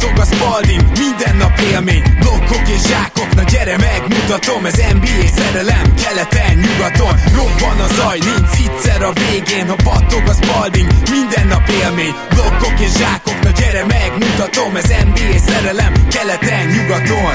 battog a spalding Minden nap élmény, blokkok és zsákok Na gyere megmutatom, ez NBA szerelem Keleten, nyugaton, robban a zaj Nincs egyszer a végén, ha battog a spalding Minden nap élmény, blokkok és zsákok Na gyere megmutatom, ez NBA szerelem Keleten, nyugaton.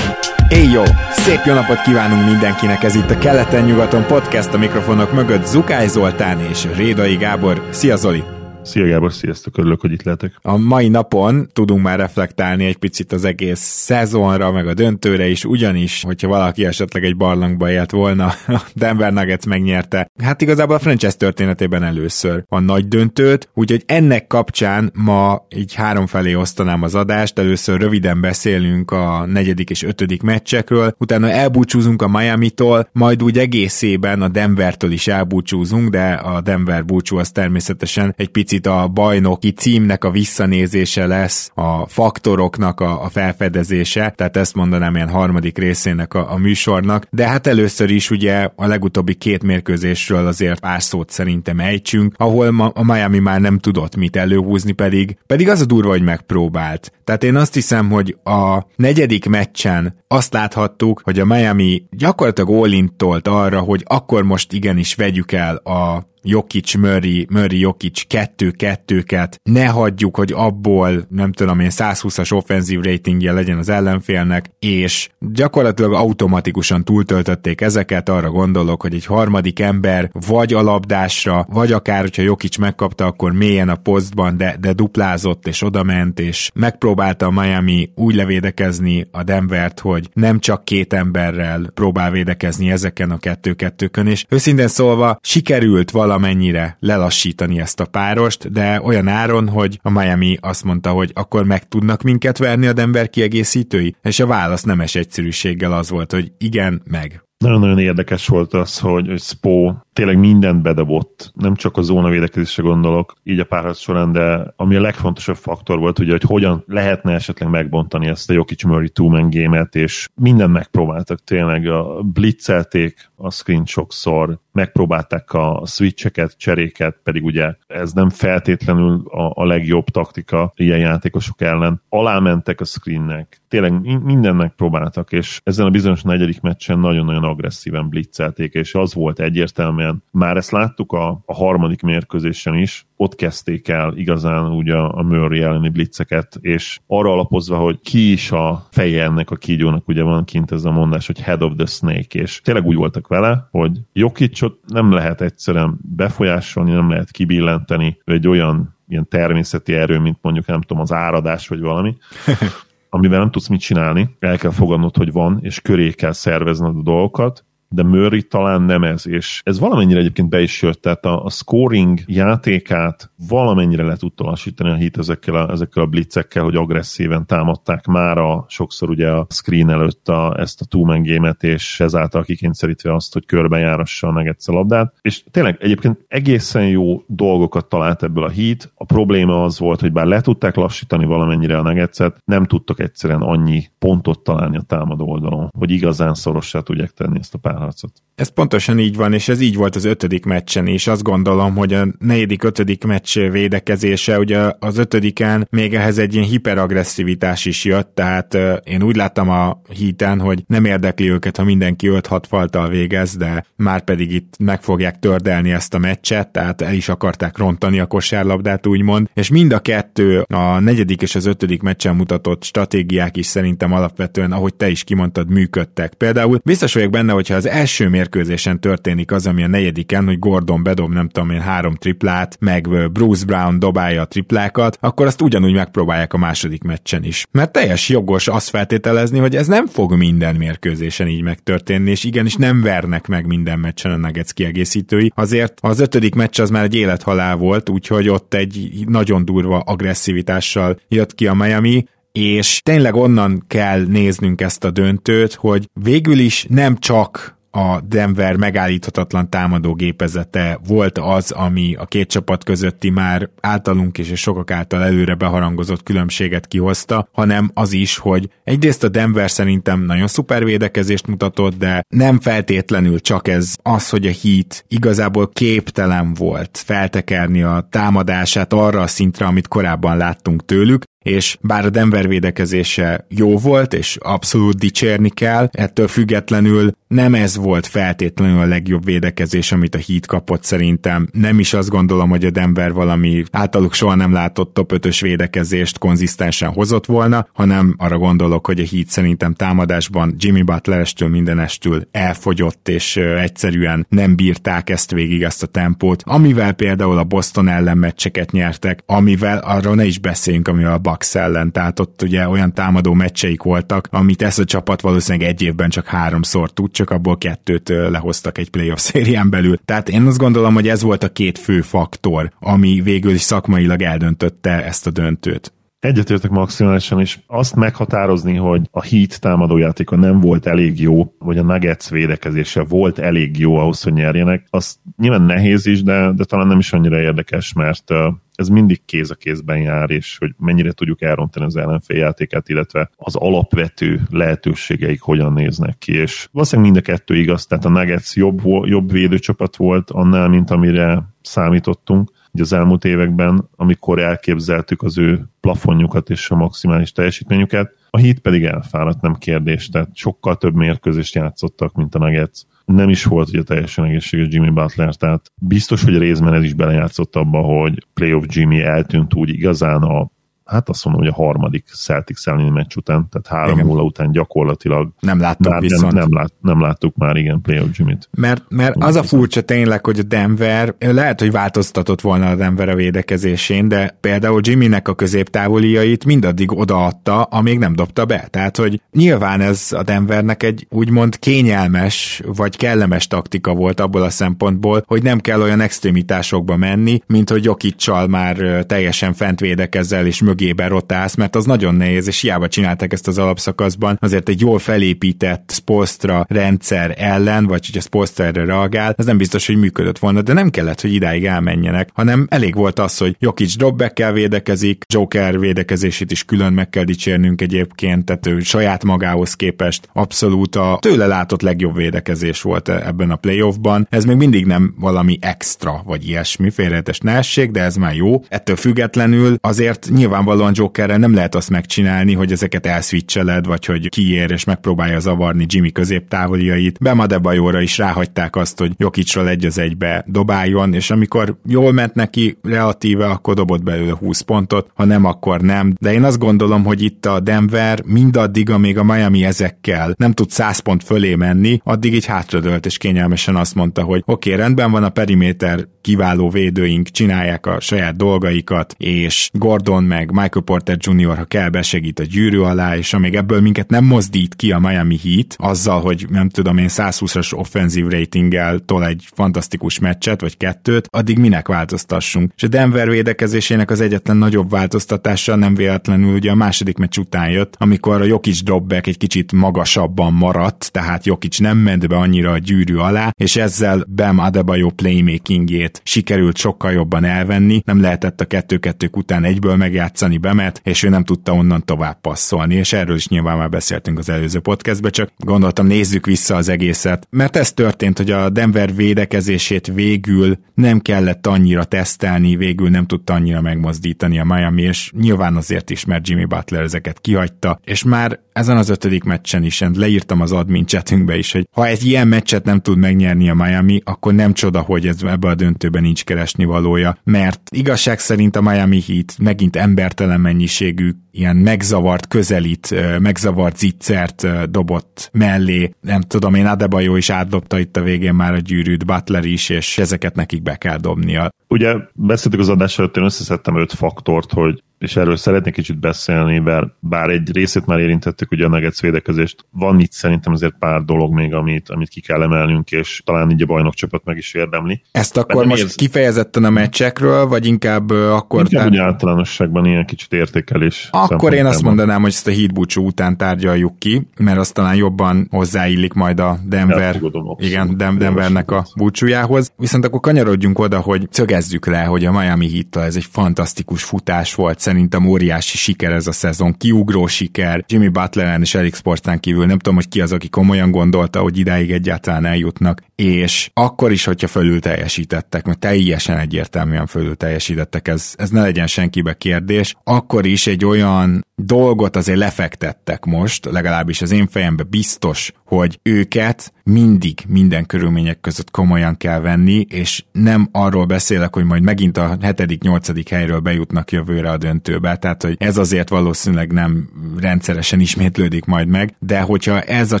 Éj jó! Szép jó napot kívánunk mindenkinek, ez itt a Keleten-nyugaton podcast a mikrofonok mögött Zukály Zoltán és Rédai Gábor. Szia Zoli! Szia Gábor, sziasztok, örülök, hogy itt lehetek. A mai napon tudunk már reflektálni egy picit az egész szezonra, meg a döntőre is, ugyanis, hogyha valaki esetleg egy barlangba élt volna, a Denver Nuggets megnyerte. Hát igazából a franchise történetében először a nagy döntőt, úgyhogy ennek kapcsán ma így három felé osztanám az adást, először röviden beszélünk a negyedik és ötödik meccsekről, utána elbúcsúzunk a Miami-tól, majd úgy egészében a Denvertől is elbúcsúzunk, de a Denver búcsú az természetesen egy picit picit a bajnoki címnek a visszanézése lesz, a faktoroknak a, a felfedezése, tehát ezt mondanám ilyen harmadik részének a, a műsornak, de hát először is ugye a legutóbbi két mérkőzésről azért pár szót szerintem ejtsünk, ahol ma, a Miami már nem tudott mit előhúzni, pedig, pedig az a durva, hogy megpróbált. Tehát én azt hiszem, hogy a negyedik meccsen azt láthattuk, hogy a Miami gyakorlatilag all arra, hogy akkor most igenis vegyük el a Jokic, Murray, Murray, Jokic kettő-kettőket, ne hagyjuk, hogy abból, nem tudom én, 120-as offenzív ratingje legyen az ellenfélnek, és gyakorlatilag automatikusan túltöltötték ezeket, arra gondolok, hogy egy harmadik ember vagy a labdásra, vagy akár, hogyha Jokic megkapta, akkor mélyen a posztban, de, de duplázott és odament, és megpróbálta a Miami úgy levédekezni a Denvert, hogy nem csak két emberrel próbál védekezni ezeken a kettő-kettőkön, és őszintén szólva sikerült valami valamennyire lelassítani ezt a párost, de olyan áron, hogy a Miami azt mondta, hogy akkor meg tudnak minket verni a Denver kiegészítői, és a válasz nemes egyszerűséggel az volt, hogy igen, meg. Nagyon-nagyon érdekes volt az, hogy, hogy Spo tényleg mindent bedobott, nem csak a zóna védekezésre gondolok, így a párharc során, de ami a legfontosabb faktor volt, ugye, hogy hogyan lehetne esetleg megbontani ezt a Jokic Murray two-man game és mindent megpróbáltak. Tényleg, a blitzelték a screen sokszor, megpróbálták a switcheket, cseréket, pedig ugye ez nem feltétlenül a, a legjobb taktika ilyen játékosok ellen. Alámentek a screennek, tényleg mindent megpróbáltak, és ezen a bizonyos negyedik meccsen nagyon-nagyon agresszíven blitzelték, és az volt egyértelműen. Már ezt láttuk a, a harmadik mérkőzésen is, ott kezdték el igazán úgy a, a Murray elleni blitzeket, és arra alapozva, hogy ki is a feje ennek a kígyónak, ugye van kint ez a mondás, hogy head of the snake, és tényleg úgy voltak vele, hogy Jokicot nem lehet egyszerűen befolyásolni, nem lehet kibillenteni, ő egy olyan ilyen természeti erő, mint mondjuk nem tudom, az áradás vagy valami, amivel nem tudsz mit csinálni, el kell fogadnod, hogy van, és köré kell szervezned a dolgokat, de Murray talán nem ez, és ez valamennyire egyébként be is jött, tehát a, a scoring játékát valamennyire le tudta lassítani a hit ezekkel a, ezekkel a blitzekkel, hogy agresszíven támadták már a, sokszor ugye a screen előtt a, ezt a two-man game-et, és ezáltal kikényszerítve azt, hogy körbejárassa meg egyszer labdát, és tényleg egyébként egészen jó dolgokat talált ebből a hit. A probléma az volt, hogy bár le tudták lassítani valamennyire a negetszet, nem tudtak egyszerűen annyi pontot találni a támadó oldalon, hogy igazán szorossá tudják tenni ezt a pár párharcot. Ez pontosan így van, és ez így volt az ötödik meccsen is. Azt gondolom, hogy a negyedik, ötödik meccs védekezése, ugye az ötödiken még ehhez egy ilyen hiperagresszivitás is jött, tehát én úgy láttam a híten, hogy nem érdekli őket, ha mindenki 5-6 faltal végez, de már pedig itt meg fogják tördelni ezt a meccset, tehát el is akarták rontani a kosárlabdát, úgymond, és mind a kettő, a negyedik és az ötödik meccsen mutatott stratégiák is szerintem alapvetően, ahogy te is kimondtad, működtek. Például biztos vagyok benne, hogyha az első mérkőzésen történik az, ami a negyediken, hogy Gordon bedob nem tudom én három triplát, meg Bruce Brown dobálja a triplákat, akkor azt ugyanúgy megpróbálják a második meccsen is. Mert teljes jogos azt feltételezni, hogy ez nem fog minden mérkőzésen így megtörténni, és igenis nem vernek meg minden meccsen a Nuggets kiegészítői. Azért az ötödik meccs az már egy élethalál volt, úgyhogy ott egy nagyon durva agresszivitással jött ki a Miami, és tényleg onnan kell néznünk ezt a döntőt, hogy végül is nem csak a Denver megállíthatatlan támadó gépezete volt az, ami a két csapat közötti már általunk is és sokak által előre beharangozott különbséget kihozta, hanem az is, hogy egyrészt a Denver szerintem nagyon szuper védekezést mutatott, de nem feltétlenül csak ez az, hogy a Heat igazából képtelen volt feltekerni a támadását arra a szintre, amit korábban láttunk tőlük, és bár a Denver védekezése jó volt, és abszolút dicsérni kell, ettől függetlenül nem ez volt feltétlenül a legjobb védekezés, amit a Heat kapott szerintem. Nem is azt gondolom, hogy a Denver valami általuk soha nem látott top 5-ös védekezést konzisztensen hozott volna, hanem arra gondolok, hogy a Heat szerintem támadásban Jimmy Butler-estől mindenestől elfogyott, és egyszerűen nem bírták ezt végig, ezt a tempót, amivel például a Boston ellen meccseket nyertek, amivel arról ne is beszéljünk, amivel a Bucks ellen, tehát ott ugye olyan támadó meccseik voltak, amit ez a csapat valószínűleg egy évben csak háromszor tud, csak abból kettőt lehoztak egy playoff szérián belül. Tehát én azt gondolom, hogy ez volt a két fő faktor, ami végül is szakmailag eldöntötte ezt a döntőt. Egyetértek maximálisan, és azt meghatározni, hogy a Heat támadójátéka nem volt elég jó, vagy a Nuggets védekezése volt elég jó ahhoz, hogy nyerjenek, az nyilván nehéz is, de, de talán nem is annyira érdekes, mert ez mindig kéz a kézben jár, és hogy mennyire tudjuk elrontani az ellenfél játékát, illetve az alapvető lehetőségeik hogyan néznek ki, és valószínűleg mind a kettő igaz, tehát a Nuggets jobb, jobb védőcsapat volt annál, mint amire számítottunk, az elmúlt években, amikor elképzeltük az ő plafonjukat és a maximális teljesítményüket. A hit pedig elfáradt, nem kérdés, tehát sokkal több mérkőzést játszottak, mint a Nuggets. Nem is volt ugye teljesen egészséges Jimmy Butler, tehát biztos, hogy részben ez is belejátszott abba, hogy Playoff Jimmy eltűnt úgy igazán a hát azt mondom, hogy a harmadik Celtics elleni meccs után, tehát 3-0 után gyakorlatilag nem láttuk már, viszont. Nem, nem, lát, nem láttuk már, igen, playoff Jimmy-t. Mert, mert az a furcsa tényleg, hogy a Denver, lehet, hogy változtatott volna a Denver a védekezésén, de például Jimmynek a középtávoliait mindaddig odaadta, amíg nem dobta be. Tehát, hogy nyilván ez a Denvernek egy úgymond kényelmes vagy kellemes taktika volt abból a szempontból, hogy nem kell olyan extremitásokba menni, mint hogy Jokicsal már teljesen fent védekezzel és mögé mögébe rotálsz, mert az nagyon nehéz, és hiába csinálták ezt az alapszakaszban, azért egy jól felépített Spolstra rendszer ellen, vagy hogyha Spolstra erre reagál, az nem biztos, hogy működött volna, de nem kellett, hogy idáig elmenjenek, hanem elég volt az, hogy Jokic dropback védekezik, Joker védekezését is külön meg kell dicsérnünk egyébként, tehát ő saját magához képest abszolút a tőle látott legjobb védekezés volt ebben a playoffban. Ez még mindig nem valami extra, vagy ilyesmi félretes nehesség, de ez már jó. Ettől függetlenül azért nyilván nyilvánvalóan Jokerrel nem lehet azt megcsinálni, hogy ezeket elszvicseled, vagy hogy kiér és megpróbálja zavarni Jimmy középtávoliait. Bemadebajóra is ráhagyták azt, hogy Jokicsról egy az egybe dobáljon, és amikor jól ment neki relatíve, akkor dobott belőle 20 pontot, ha nem, akkor nem. De én azt gondolom, hogy itt a Denver mindaddig, amíg a Miami ezekkel nem tud 100 pont fölé menni, addig így hátradőlt, és kényelmesen azt mondta, hogy oké, okay, rendben van a periméter, kiváló védőink csinálják a saját dolgaikat, és Gordon meg Michael Porter Jr., ha kell, besegít a gyűrű alá, és amíg ebből minket nem mozdít ki a Miami Heat, azzal, hogy nem tudom én 120-as offenzív ratinggel tol egy fantasztikus meccset, vagy kettőt, addig minek változtassunk. És a Denver védekezésének az egyetlen nagyobb változtatása nem véletlenül ugye a második meccs után jött, amikor a Jokic dropback egy kicsit magasabban maradt, tehát Jokic nem ment be annyira a gyűrű alá, és ezzel Bam Adebayo playmakingjét sikerült sokkal jobban elvenni, nem lehetett a kettő-kettők után egyből megjátszani, játszani bemet, és ő nem tudta onnan tovább passzolni, és erről is nyilván már beszéltünk az előző podcastben, csak gondoltam nézzük vissza az egészet, mert ez történt, hogy a Denver védekezését végül nem kellett annyira tesztelni, végül nem tudta annyira megmozdítani a Miami, és nyilván azért is, mert Jimmy Butler ezeket kihagyta, és már ezen az ötödik meccsen is, leírtam az admin chatünkbe is, hogy ha egy ilyen meccset nem tud megnyerni a Miami, akkor nem csoda, hogy ez ebbe a döntőben nincs keresni valója, mert igazság szerint a Miami Heat megint embertelen mennyiségű ilyen megzavart közelít, megzavart zicsert dobott mellé. Nem tudom, én Adebayo is átdobta itt a végén már a gyűrűt, Butler is, és ezeket nekik be kell dobnia. Ugye beszéltük az adás előtt, én összeszedtem öt faktort, hogy és erről szeretnék kicsit beszélni, bár, bár egy részét már érintettük, ugye a Nuggets védekezést. Van itt szerintem azért pár dolog még, amit, amit ki kell emelnünk, és talán így a bajnokcsapat meg is érdemli. Ezt akkor most érz... kifejezetten a meccsekről, vagy inkább akkor... Inkább tár... úgy általánosságban ilyen kicsit értékelés. Akkor én azt mondanám, hogy ezt a híd búcsú után tárgyaljuk ki, mert az talán jobban hozzáillik majd a Denver, igen, Denvernek a búcsújához. Viszont akkor kanyarodjunk oda, hogy szögezzük le, hogy a Miami heat ez egy fantasztikus futás volt szerintem óriási siker ez a szezon, kiugró siker, Jimmy Butleren és Eric Sportán kívül. Nem tudom, hogy ki az, aki komolyan gondolta, hogy idáig egyáltalán eljutnak, és akkor is, hogyha fölül teljesítettek, mert teljesen egyértelműen fölül teljesítettek, ez, ez ne legyen senkibe kérdés, akkor is egy olyan dolgot azért lefektettek most, legalábbis az én fejembe biztos, hogy őket mindig minden körülmények között komolyan kell venni, és nem arról beszélek, hogy majd megint a hetedik, nyolcadik helyről bejutnak jövőre a döntőbe, tehát hogy ez azért valószínűleg nem rendszeresen ismétlődik majd meg, de hogyha ez a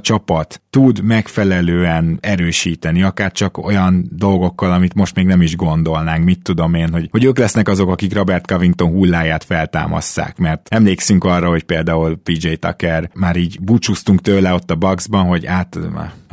csapat tud megfelelően erősíteni, akár csak olyan dolgokkal, amit most még nem is gondolnánk, mit tudom én, hogy, hogy ők lesznek azok, akik Robert Covington hulláját feltámasszák, mert emlékszünk arra, hogy például PJ Tucker már így búcsúztunk tőle ott a Bucksban, hogy át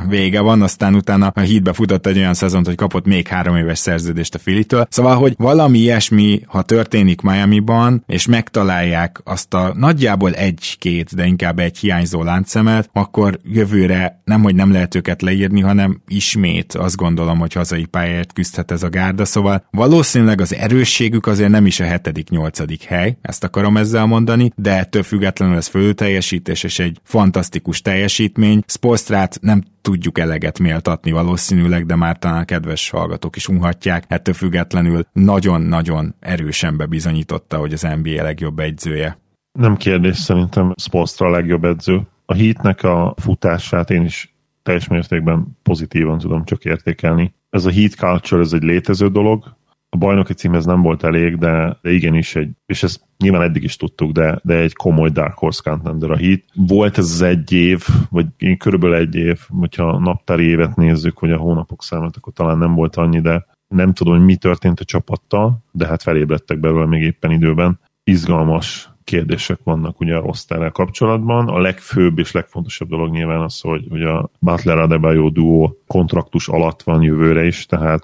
vége van, aztán utána a hídbe futott egy olyan szezont, hogy kapott még három éves szerződést a Filitől. Szóval, hogy valami ilyesmi, ha történik Miami-ban, és megtalálják azt a nagyjából egy-két, de inkább egy hiányzó láncszemet, akkor jövőre nem, hogy nem lehet őket leírni, hanem ismét azt gondolom, hogy hazai pályáért küzdhet ez a gárda. Szóval valószínűleg az erősségük azért nem is a hetedik, nyolcadik hely, ezt akarom ezzel mondani, de ettől függetlenül ez fölteljesítés és egy fantasztikus teljesítmény. Spolstrát nem tudjuk eleget méltatni valószínűleg, de már talán a kedves hallgatók is unhatják. Ettől függetlenül nagyon-nagyon erősen bebizonyította, hogy az NBA legjobb egyzője. Nem kérdés, szerintem Spolstra a legjobb edző. A hitnek a futását én is teljes mértékben pozitívan tudom csak értékelni. Ez a heat culture, ez egy létező dolog, a bajnoki cím ez nem volt elég, de, de igenis egy, és ezt nyilván eddig is tudtuk, de, de egy komoly Dark Horse contender a Heat. Volt ez az egy év, vagy körülbelül egy év, hogyha a naptári évet nézzük, hogy a hónapok számát, akkor talán nem volt annyi, de nem tudom, hogy mi történt a csapattal, de hát felébredtek belőle még éppen időben. Izgalmas kérdések vannak ugye a rosterrel kapcsolatban. A legfőbb és legfontosabb dolog nyilván az, hogy, hogy a Butler Adebayo duó kontraktus alatt van jövőre is, tehát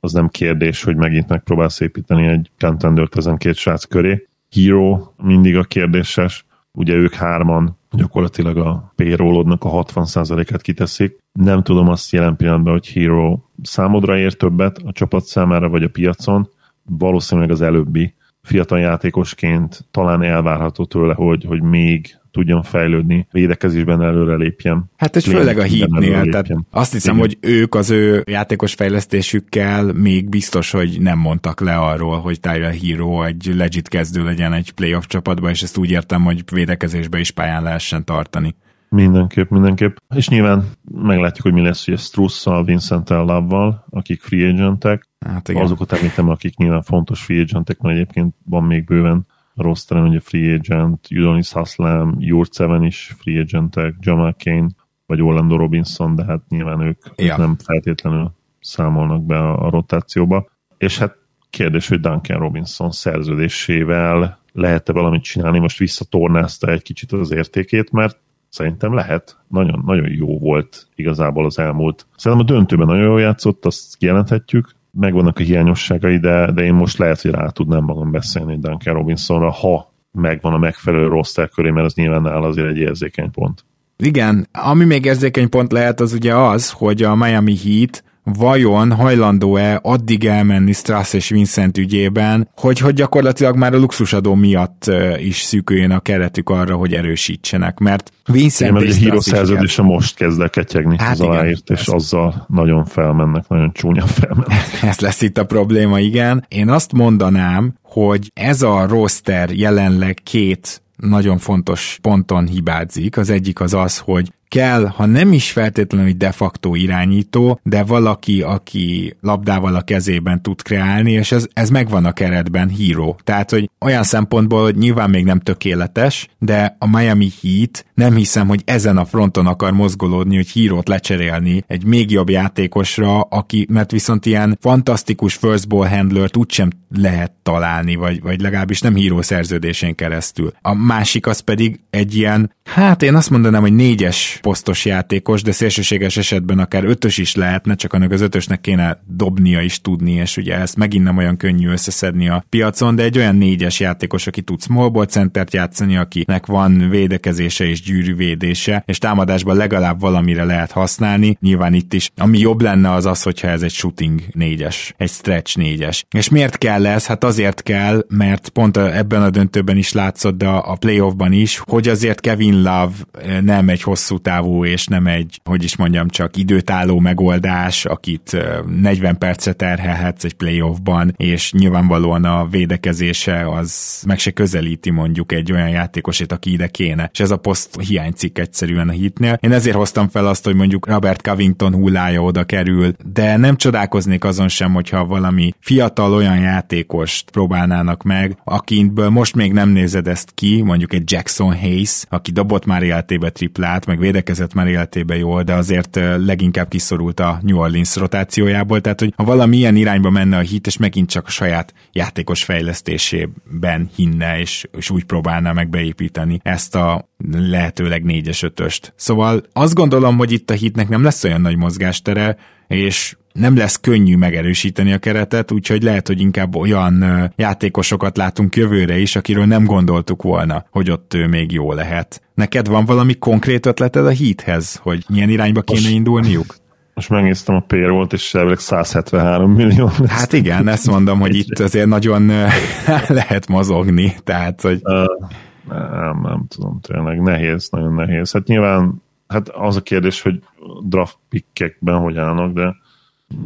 az nem kérdés, hogy megint megpróbálsz építeni egy contendert ezen két srác köré. Hero mindig a kérdéses, ugye ők hárman gyakorlatilag a payrollodnak a 60%-át kiteszik. Nem tudom azt jelen pillanatban, hogy Hero számodra ér többet a csapat számára, vagy a piacon. Valószínűleg az előbbi fiatal játékosként talán elvárható tőle, hogy, hogy még tudjon fejlődni, védekezésben előre lépjen. Hát és főleg a hitnél, tehát azt hiszem, Igen. hogy ők az ő játékos fejlesztésükkel még biztos, hogy nem mondtak le arról, hogy Tyler Hero egy legit kezdő legyen egy playoff csapatban, és ezt úgy értem, hogy védekezésbe is pályán lehessen tartani. Mindenképp, mindenképp. És nyilván meglátjuk, hogy mi lesz ugye Strusszal, Vincent Lavval, akik free agentek. Hát igen. Azokat említem, akik nyilván fontos free agentek, mert egyébként van még bőven rosteren, ugye free agent, Udonis Haslem, Jurceven is free agentek, Jamal Kane, vagy Orlando Robinson, de hát nyilván ők ja. nem feltétlenül számolnak be a, a rotációba. És hát kérdés, hogy Duncan Robinson szerződésével lehet-e valamit csinálni, most visszatornázta egy kicsit az értékét, mert szerintem lehet. Nagyon, nagyon jó volt igazából az elmúlt. Szerintem a döntőben nagyon jól játszott, azt kijelenthetjük, megvannak a hiányosságai, de, de én most lehet, hogy rá tudnám magam beszélni Duncan Robinsonra, ha megvan a megfelelő roster köré, mert az nyilván nála azért egy érzékeny pont. Igen, ami még érzékeny pont lehet, az ugye az, hogy a Miami Heat vajon hajlandó-e addig elmenni Strass és Vincent ügyében, hogy, hogy gyakorlatilag már a luxusadó miatt is szűküljön a keretük arra, hogy erősítsenek, mert Vincent Igen, és a híró szerződése most kezd el ketyegni hát az aláírt, és ez... azzal nagyon felmennek, nagyon csúnya felmennek. Ez lesz itt a probléma, igen. Én azt mondanám, hogy ez a roster jelenleg két nagyon fontos ponton hibázik. Az egyik az az, hogy kell, ha nem is feltétlenül de facto irányító, de valaki, aki labdával a kezében tud kreálni, és ez, ez megvan a keretben, híró. Tehát, hogy olyan szempontból, hogy nyilván még nem tökéletes, de a Miami Heat nem hiszem, hogy ezen a fronton akar mozgolódni, hogy hírót lecserélni egy még jobb játékosra, aki, mert viszont ilyen fantasztikus first ball handlert úgysem lehet találni, vagy, vagy legalábbis nem híró szerződésén keresztül. A másik az pedig egy ilyen, hát én azt mondanám, hogy négyes posztos játékos, de szélsőséges esetben akár ötös is lehetne, csak annak az ötösnek kéne dobnia is tudni, és ugye ezt megint nem olyan könnyű összeszedni a piacon, de egy olyan négyes játékos, aki tud small ball centert játszani, akinek van védekezése és gyűrűvédése, és támadásban legalább valamire lehet használni. Nyilván itt is, ami jobb lenne az az, hogyha ez egy shooting négyes, egy stretch négyes. És miért kell ez? Hát azért kell, mert pont ebben a döntőben is látszott, de a playoffban is, hogy azért Kevin Love eh, nem egy hosszú távú és nem egy, hogy is mondjam, csak időtálló megoldás, akit 40 eh, percet terhelhetsz egy playoffban, és nyilvánvalóan a védekezése az meg se közelíti mondjuk egy olyan játékosét, aki ide kéne. És ez a poszt hiányzik egyszerűen a hitnél. Én ezért hoztam fel azt, hogy mondjuk Robert Covington hullája oda kerül, de nem csodálkoznék azon sem, hogyha valami fiatal olyan játékost próbálnának meg, akintből most még nem nézed ezt ki, mondjuk egy Jackson Hayes, aki dobott már életébe triplát, meg védekezett már életébe jól, de azért leginkább kiszorult a New Orleans rotációjából, tehát hogy ha valami ilyen irányba menne a hit, és megint csak a saját játékos fejlesztésében hinne, és, és úgy próbálná meg beépíteni ezt a lehetőleg négyes ötöst. Szóval azt gondolom, hogy itt a hitnek nem lesz olyan nagy mozgástere, és nem lesz könnyű megerősíteni a keretet, úgyhogy lehet, hogy inkább olyan játékosokat látunk jövőre is, akiről nem gondoltuk volna, hogy ott ő még jó lehet. Neked van valami konkrét ötleted a hithez, hogy milyen irányba kéne most, indulniuk? Most megnéztem a payroll és elvileg 173 millió. Lesz. Hát igen, ezt mondom, hogy itt azért nagyon lehet mozogni, tehát, hogy... Uh, nem, nem tudom, tényleg nehéz, nagyon nehéz. Hát nyilván hát az a kérdés, hogy draft pickekben hogy állnak, de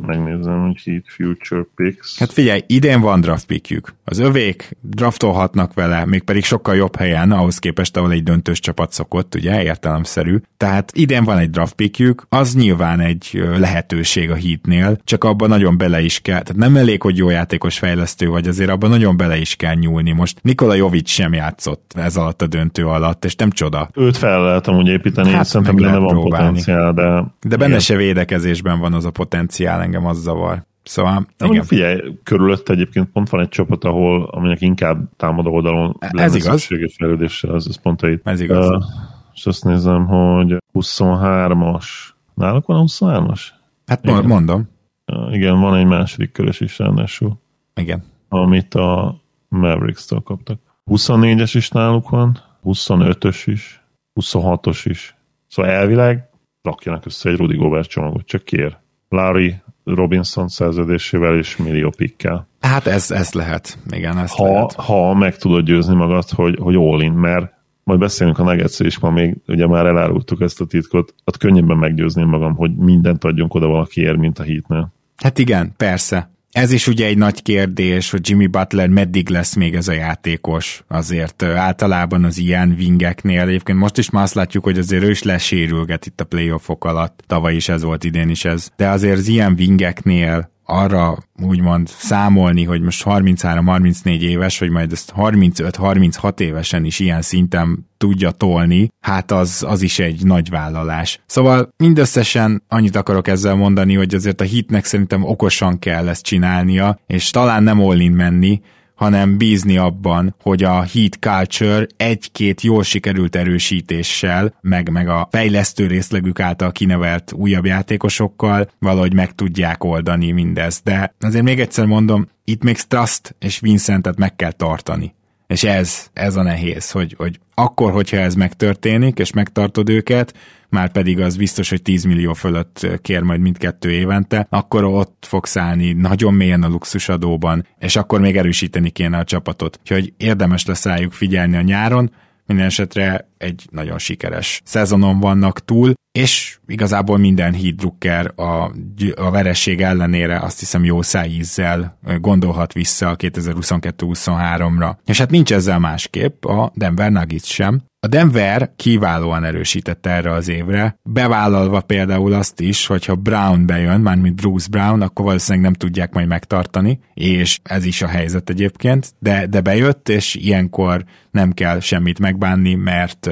megnézem, hogy Heat Future Picks. Hát figyelj, idén van draft pickjük. Az övék draftolhatnak vele, mégpedig sokkal jobb helyen, ahhoz képest, ahol egy döntős csapat szokott, ugye, értelemszerű. Tehát idén van egy draft pickjük, az nyilván egy lehetőség a Heatnél, csak abban nagyon bele is kell, tehát nem elég, hogy jó játékos fejlesztő vagy, azért abban nagyon bele is kell nyúlni. Most Nikola Jovic sem játszott ez alatt a döntő alatt, és nem csoda. Őt fel lehet amúgy építeni, hát, szerintem benne van próbálni. potenciál, de... De benne igen. se védekezésben van az a potenciál engem az zavar. Szóval, Na, igen. Figyelj, körülött egyébként pont van egy csapat, ahol, aminek inkább támadó oldalon Ez igaz. fejlődésre, az, az pont egy. Ez igaz. Uh, és azt nézem, hogy 23-as. Náluk van a 23-as? Hát igen. mondom. Uh, igen, van egy második körös is ráadásul. Igen. Amit a Mavericks-től kaptak. 24-es is náluk van, 25-ös is, 26-os is. Szóval elvileg rakjanak össze egy Rudy Gobert csomagot, csak kér. Larry Robinson szerződésével és millió pikkel. Hát ez, ez lehet. Igen, ez ha, lehet. Ha meg tudod győzni magad, hogy, hogy all in, mert majd beszélünk a nuggets és ma még ugye már elárultuk ezt a titkot, ott könnyebben meggyőzném magam, hogy mindent adjunk oda valakiért, mint a hitnél. Hát igen, persze. Ez is ugye egy nagy kérdés, hogy Jimmy Butler meddig lesz még ez a játékos. Azért általában az ilyen wingeknél, egyébként most is már azt látjuk, hogy azért ő is lesérülget itt a playoffok alatt. Tavaly is ez volt, idén is ez. De azért az ilyen wingeknél arra úgymond számolni, hogy most 33-34 éves, hogy majd ezt 35-36 évesen is ilyen szinten tudja tolni, hát az, az is egy nagy vállalás. Szóval mindösszesen annyit akarok ezzel mondani, hogy azért a hitnek szerintem okosan kell ezt csinálnia, és talán nem all menni, hanem bízni abban, hogy a Heat Culture egy-két jól sikerült erősítéssel, meg, meg a fejlesztő részlegük által kinevelt újabb játékosokkal valahogy meg tudják oldani mindezt. De azért még egyszer mondom, itt még Strust és Vincentet meg kell tartani. És ez, ez a nehéz, hogy, hogy akkor, hogyha ez megtörténik, és megtartod őket, már pedig az biztos, hogy 10 millió fölött kér majd mindkettő évente, akkor ott fogsz állni nagyon mélyen a luxusadóban, és akkor még erősíteni kéne a csapatot. Úgyhogy érdemes lesz rájuk figyelni a nyáron, minden esetre egy nagyon sikeres szezonon vannak túl, és igazából minden Heat Drucker a, a vereség ellenére azt hiszem jó szájízzel gondolhat vissza a 2022-23-ra. És hát nincs ezzel másképp a Denver Nuggets sem, A Denver kiválóan erősített erre az évre, bevállalva például azt is, hogyha Brown bejön, mármint Bruce Brown, akkor valószínűleg nem tudják majd megtartani, és ez is a helyzet egyébként, de, de bejött, és ilyenkor nem kell semmit megbánni, mert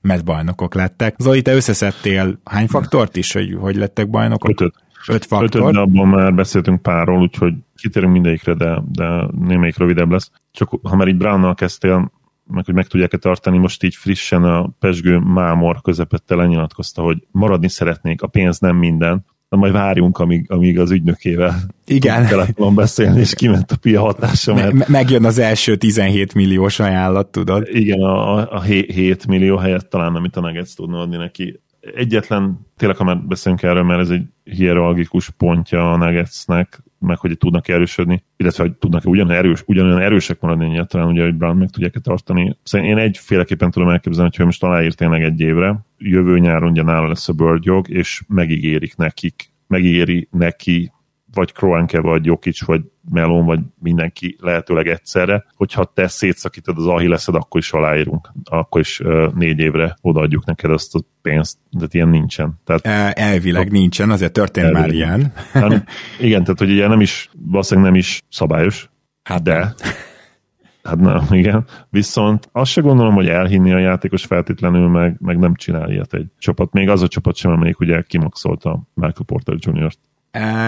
mert bajnokok lettek. Zoli, te összeszedtél hány faktort is, hogy, hogy lettek bajnokok? Ötöt. Öt faktor. Ötöt, de abban már beszéltünk párról, úgyhogy kitérünk mindegyikre, de, de némelyik rövidebb lesz. Csak ha már így Brownnal kezdtél, meg hogy meg tudják-e tartani, most így frissen a Pesgő Mámor közepette lenyilatkozta, hogy maradni szeretnék, a pénz nem minden, de majd várjunk, amíg, amíg az ügynökével Igen. telefonon beszélni, és kiment a pia hatása. Mert... Me- megjön az első 17 milliós ajánlat, tudod? Igen, a, a 7 millió helyett talán, amit a Nuggets tudna adni neki. Egyetlen, tényleg, ha már beszélünk erről, mert ez egy hierarchikus pontja a Nuggetsnek, meg hogy tudnak erősödni, illetve hogy tudnak ugyan erős, ugyanolyan erősek maradni egyáltalán, ugye, hogy Brown meg tudják-e tartani. Szerintem én egyféleképpen tudom elképzelni, hogy most aláír tényleg egy évre, jövő nyáron ugye nála lesz a Bird jog, és megígérik nekik, megígéri neki vagy Kroenke, vagy Jokic, vagy Melon, vagy mindenki lehetőleg egyszerre, hogyha te szétszakítod az leszed, akkor is aláírunk, akkor is uh, négy évre odaadjuk neked azt a pénzt, de ilyen nincsen. Tehát, Elvileg a, nincsen, azért történt elvileg. már ilyen. Hát, igen, tehát hogy ilyen nem is, valószínűleg nem is szabályos, hát de Hát nem, igen. Viszont azt se gondolom, hogy elhinni a játékos feltétlenül, meg, meg nem csinál ilyet egy csapat. Még az a csapat sem, amelyik ugye kimaxolta Michael Porter Jr.-t.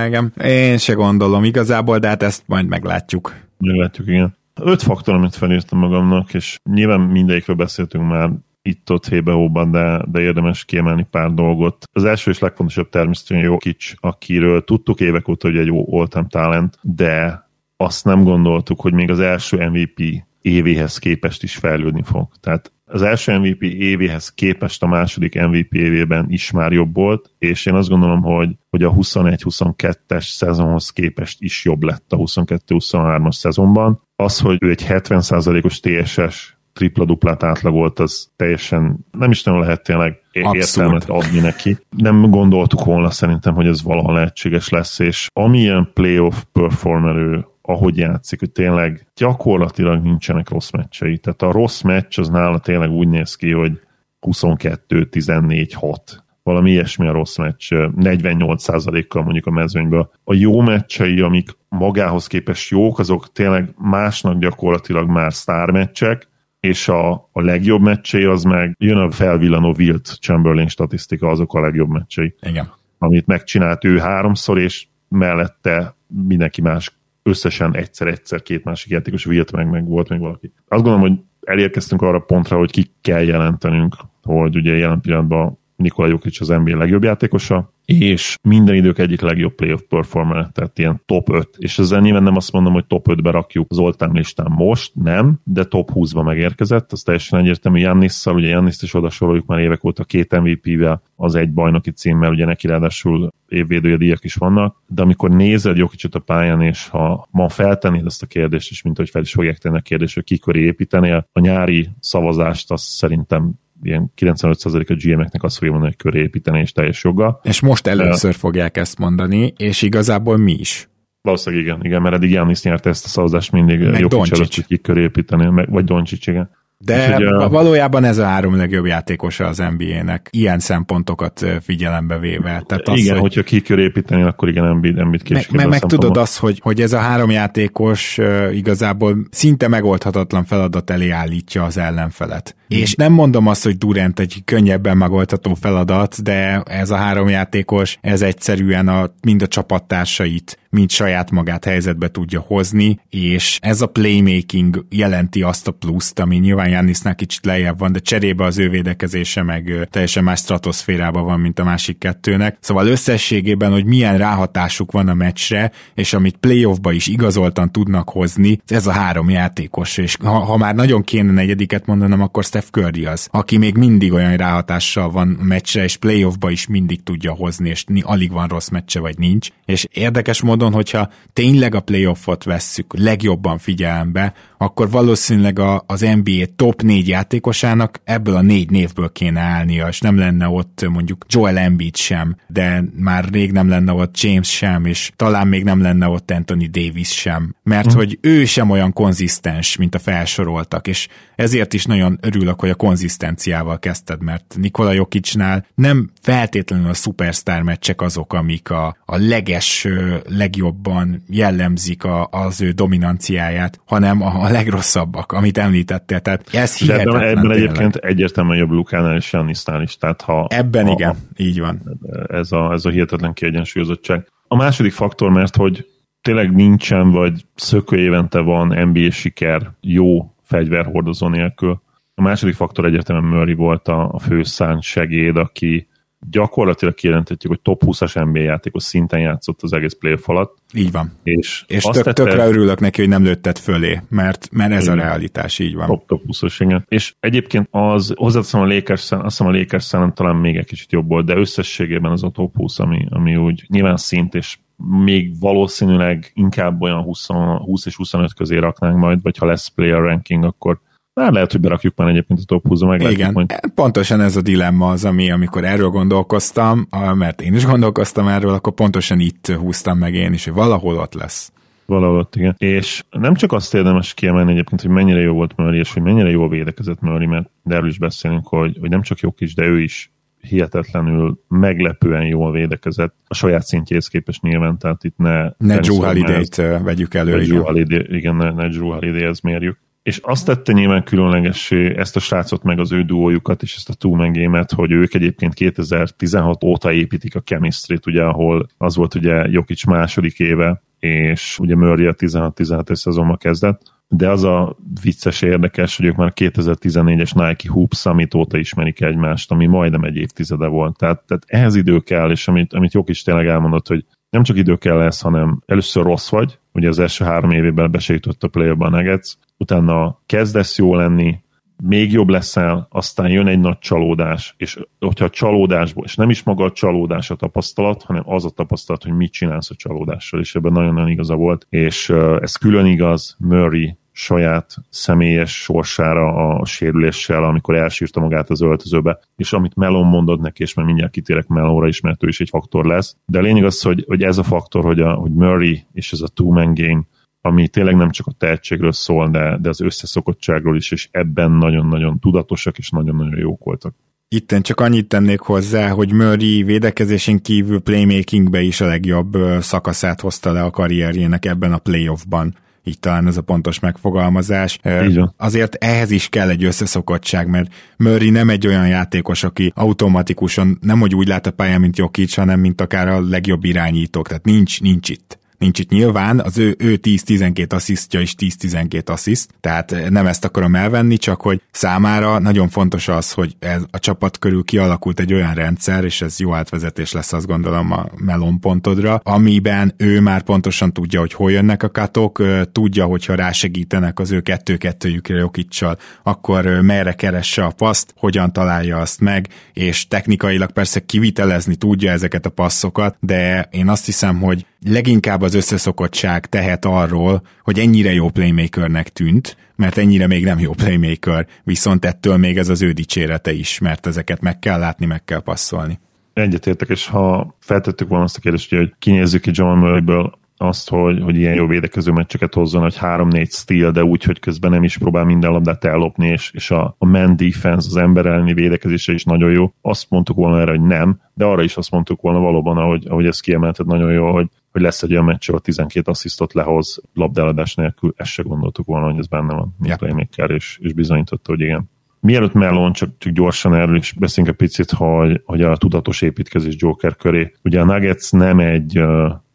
Igen, én se gondolom igazából, de hát ezt majd meglátjuk. Meglátjuk, igen. Öt faktor, amit felírtam magamnak, és nyilván mindegyikről beszéltünk már itt-ott hébe de, de érdemes kiemelni pár dolgot. Az első és legfontosabb természetesen Jokic, akiről tudtuk évek óta, hogy egy all talent, de azt nem gondoltuk, hogy még az első MVP évéhez képest is fejlődni fog. Tehát az első MVP évéhez képest a második MVP évében is már jobb volt, és én azt gondolom, hogy, hogy a 21-22-es szezonhoz képest is jobb lett a 22-23-as szezonban. Az, hogy ő egy 70%-os TSS tripla-duplát átlagolt, az teljesen nem is nagyon lehet tényleg értelmet adni neki. Nem gondoltuk volna szerintem, hogy ez valahol lehetséges lesz, és amilyen playoff performer ő ahogy játszik, hogy tényleg gyakorlatilag nincsenek rossz meccsei. Tehát a rossz meccs az nála tényleg úgy néz ki, hogy 22-14-6 valami ilyesmi a rossz meccs, 48%-kal mondjuk a mezőnyből. A jó meccsei, amik magához képest jók, azok tényleg másnak gyakorlatilag már sztár meccsek, és a, a legjobb meccsei az meg jön a felvillanó Wilt Chamberlain statisztika, azok a legjobb meccsei. Igen. Amit megcsinált ő háromszor, és mellette mindenki más összesen egyszer-egyszer két másik játékos vilt meg, meg volt még valaki. Azt gondolom, hogy elérkeztünk arra pontra, hogy ki kell jelentenünk, hogy ugye jelen pillanatban Nikola Jokic az NBA legjobb játékosa, és minden idők egyik legjobb playoff performer, tehát ilyen top 5. És ezzel nyilván nem azt mondom, hogy top 5-be rakjuk az oltám listán most, nem, de top 20-ba megérkezett, az teljesen egyértelmű Jannisszal, ugye Janniszt is oda soroljuk már évek óta két MVP-vel, az egy bajnoki címmel, ugye neki ráadásul évvédője díjak is vannak, de amikor nézed Jokicot a pályán, és ha ma feltennéd ezt a kérdést, és mint hogy fel is fogják tenni a kérdést, hogy ki köré építenél, a nyári szavazást azt szerintem ilyen 95% a GM-eknek azt fogja mondani, hogy köré építeni és teljes joga. És most először uh, fogják ezt mondani, és igazából mi is. Valószínűleg igen, igen, mert eddig Jánisz nyerte ezt a szavazást mindig Jokic előtt, hogy köré építeni, vagy Doncsics, igen. De hogy, valójában ez a három legjobb játékosa az NBA-nek, ilyen szempontokat figyelembe véve. Tehát az, igen, hogy... hogyha ki kell építeni, akkor igen, Embiid, Embiid később. Meg, meg tudod azt, hogy, hogy ez a három játékos uh, igazából szinte megoldhatatlan feladat elé állítja az ellenfelet. Mm. És nem mondom azt, hogy Durant egy könnyebben megoldható feladat, de ez a három játékos, ez egyszerűen a, mind a csapattársait mint saját magát helyzetbe tudja hozni, és ez a playmaking jelenti azt a pluszt, ami nyilván Jannisnál kicsit lejjebb van, de cserébe az ő védekezése meg teljesen más stratoszférában van, mint a másik kettőnek. Szóval összességében, hogy milyen ráhatásuk van a meccsre, és amit playoffba is igazoltan tudnak hozni, ez a három játékos, és ha, ha már nagyon kéne negyediket mondanom, akkor Steph Curry az, aki még mindig olyan ráhatással van a meccsre, és playoffba is mindig tudja hozni, és alig van rossz meccse, vagy nincs. És érdekes módon hogyha tényleg a playoffot vesszük legjobban figyelembe, akkor valószínűleg a, az NBA top négy játékosának ebből a négy névből kéne állnia, és nem lenne ott mondjuk Joel Embiid sem, de már rég nem lenne ott James sem, és talán még nem lenne ott Anthony Davis sem, mert mm. hogy ő sem olyan konzisztens, mint a felsoroltak, és ezért is nagyon örülök, hogy a konzisztenciával kezdted, mert Nikola Jokicsnál nem feltétlenül a superstar meccsek azok, amik a, a leges, legjobban jellemzik a, az ő dominanciáját, hanem a, a legrosszabbak, amit említettél. Tehát ez hihetetlen. Ebben, ebben egyébként egyértelműen jobb Lukánál és Jannisnál is. Tehát ha, ebben ha, igen, így van. Ez a, ez a hihetetlen kiegyensúlyozottság. A második faktor, mert hogy tényleg nincsen, vagy szökő évente van NBA siker jó fegyverhordozó nélkül. A második faktor egyértelműen Murray volt a, a fő segéd, aki gyakorlatilag kijelenthetjük, hogy top 20-as NBA játékos szinten játszott az egész playoff alatt. Így van. És, és tök, tette, tökre örülök neki, hogy nem lőtted fölé, mert, mert ez igen. a realitás, így van. Top, top 20 igen. És egyébként az, hozzáteszem a Lakers, azt hiszem a Lakers talán még egy kicsit jobb volt, de összességében az a top 20, ami, ami úgy nyilván szint és még valószínűleg inkább olyan 20, 20 és 25 közé raknánk majd, vagy ha lesz player ranking, akkor már lehet, hogy berakjuk már egyébként a top 20 meg Igen, majd. pontosan ez a dilemma az, ami amikor erről gondolkoztam, mert én is gondolkoztam erről, akkor pontosan itt húztam meg én is, hogy valahol ott lesz. Valahol ott, igen. És nem csak azt érdemes kiemelni egyébként, hogy mennyire jó volt Murray, és hogy mennyire jól védekezett Murray, mert de erről is beszélünk, hogy, hogy nem csak jó kis, de ő is hihetetlenül meglepően jól védekezett a saját szintjéhez képest nyilván, tehát itt ne... Ne Drew Holiday-t vegyük elő. Ne Drew Holiday, igen, ne, ne Drew Holiday-hez mérjük és azt tette nyilván különlegessé ezt a srácot meg az ő duójukat és ezt a two hogy ők egyébként 2016 óta építik a chemistry ugye, ahol az volt ugye Jokic második éve, és ugye Murray a 16-17-es szezonban kezdett, de az a vicces érdekes, hogy ők már 2014-es Nike Hoop Summit óta ismerik egymást, ami majdnem egy évtizede volt. Tehát, tehát ehhez idő kell, és amit, amit Jokic tényleg elmondott, hogy nem csak idő kell lesz, hanem először rossz vagy, ugye az első három évében besegített a play a Nuggets, utána kezdesz jó lenni, még jobb leszel, aztán jön egy nagy csalódás, és hogyha a csalódásból, és nem is maga a csalódás a tapasztalat, hanem az a tapasztalat, hogy mit csinálsz a csalódással, és ebben nagyon-nagyon igaza volt, és ez külön igaz Murray saját személyes sorsára a sérüléssel, amikor elsírta magát az öltözőbe, és amit Melon mondott neki, és már mindjárt kitérek Melonra is, mert ő is egy faktor lesz. De a lényeg az, hogy, hogy ez a faktor, hogy, a, hogy Murray és ez a two-man game, ami tényleg nem csak a tehetségről szól, de, de az összeszokottságról is, és ebben nagyon-nagyon tudatosak és nagyon-nagyon jók voltak. Itten csak annyit tennék hozzá, hogy Murray védekezésén kívül playmakingbe is a legjobb szakaszát hozta le a karrierjének ebben a playoffban így talán ez a pontos megfogalmazás. Igen. Azért ehhez is kell egy összeszokottság, mert Murray nem egy olyan játékos, aki automatikusan nem hogy úgy lát a pályán, mint Jokic, hanem mint akár a legjobb irányítók, tehát nincs, nincs itt nincs itt nyilván, az ő, ő 10-12 asszisztja is 10-12 assziszt, tehát nem ezt akarom elvenni, csak hogy számára nagyon fontos az, hogy ez a csapat körül kialakult egy olyan rendszer, és ez jó átvezetés lesz azt gondolom a melon pontodra, amiben ő már pontosan tudja, hogy hol jönnek a katok, tudja, hogyha rásegítenek az ő kettő-kettőjükre Jokicsal, akkor merre keresse a paszt, hogyan találja azt meg, és technikailag persze kivitelezni tudja ezeket a passzokat, de én azt hiszem, hogy leginkább az összeszokottság tehet arról, hogy ennyire jó playmakernek tűnt, mert ennyire még nem jó playmaker, viszont ettől még ez az ő dicsérete is, mert ezeket meg kell látni, meg kell passzolni. Egyetértek, és ha feltettük volna azt a kérdést, hogy kinézzük ki John Murrayből azt, hogy, hogy ilyen jó védekező meccseket hozzon, hogy 3-4 stíl, de úgy, hogy közben nem is próbál minden labdát ellopni, és, és a, a man defense, az ember elleni védekezése is nagyon jó. Azt mondtuk volna erre, hogy nem, de arra is azt mondtuk volna valóban, ahogy, ahogy ezt kiemelted nagyon jó, hogy, hogy lesz egy olyan meccs, ahol 12 asszisztot lehoz labdeladás nélkül, ezt se gondoltuk volna, hogy ez benne van, mint playmaker, és, és bizonyította, hogy igen. Mielőtt Melon, csak, csak gyorsan erről is beszélünk egy picit, hogy, hogy a tudatos építkezés Joker köré. Ugye a Nuggets nem egy,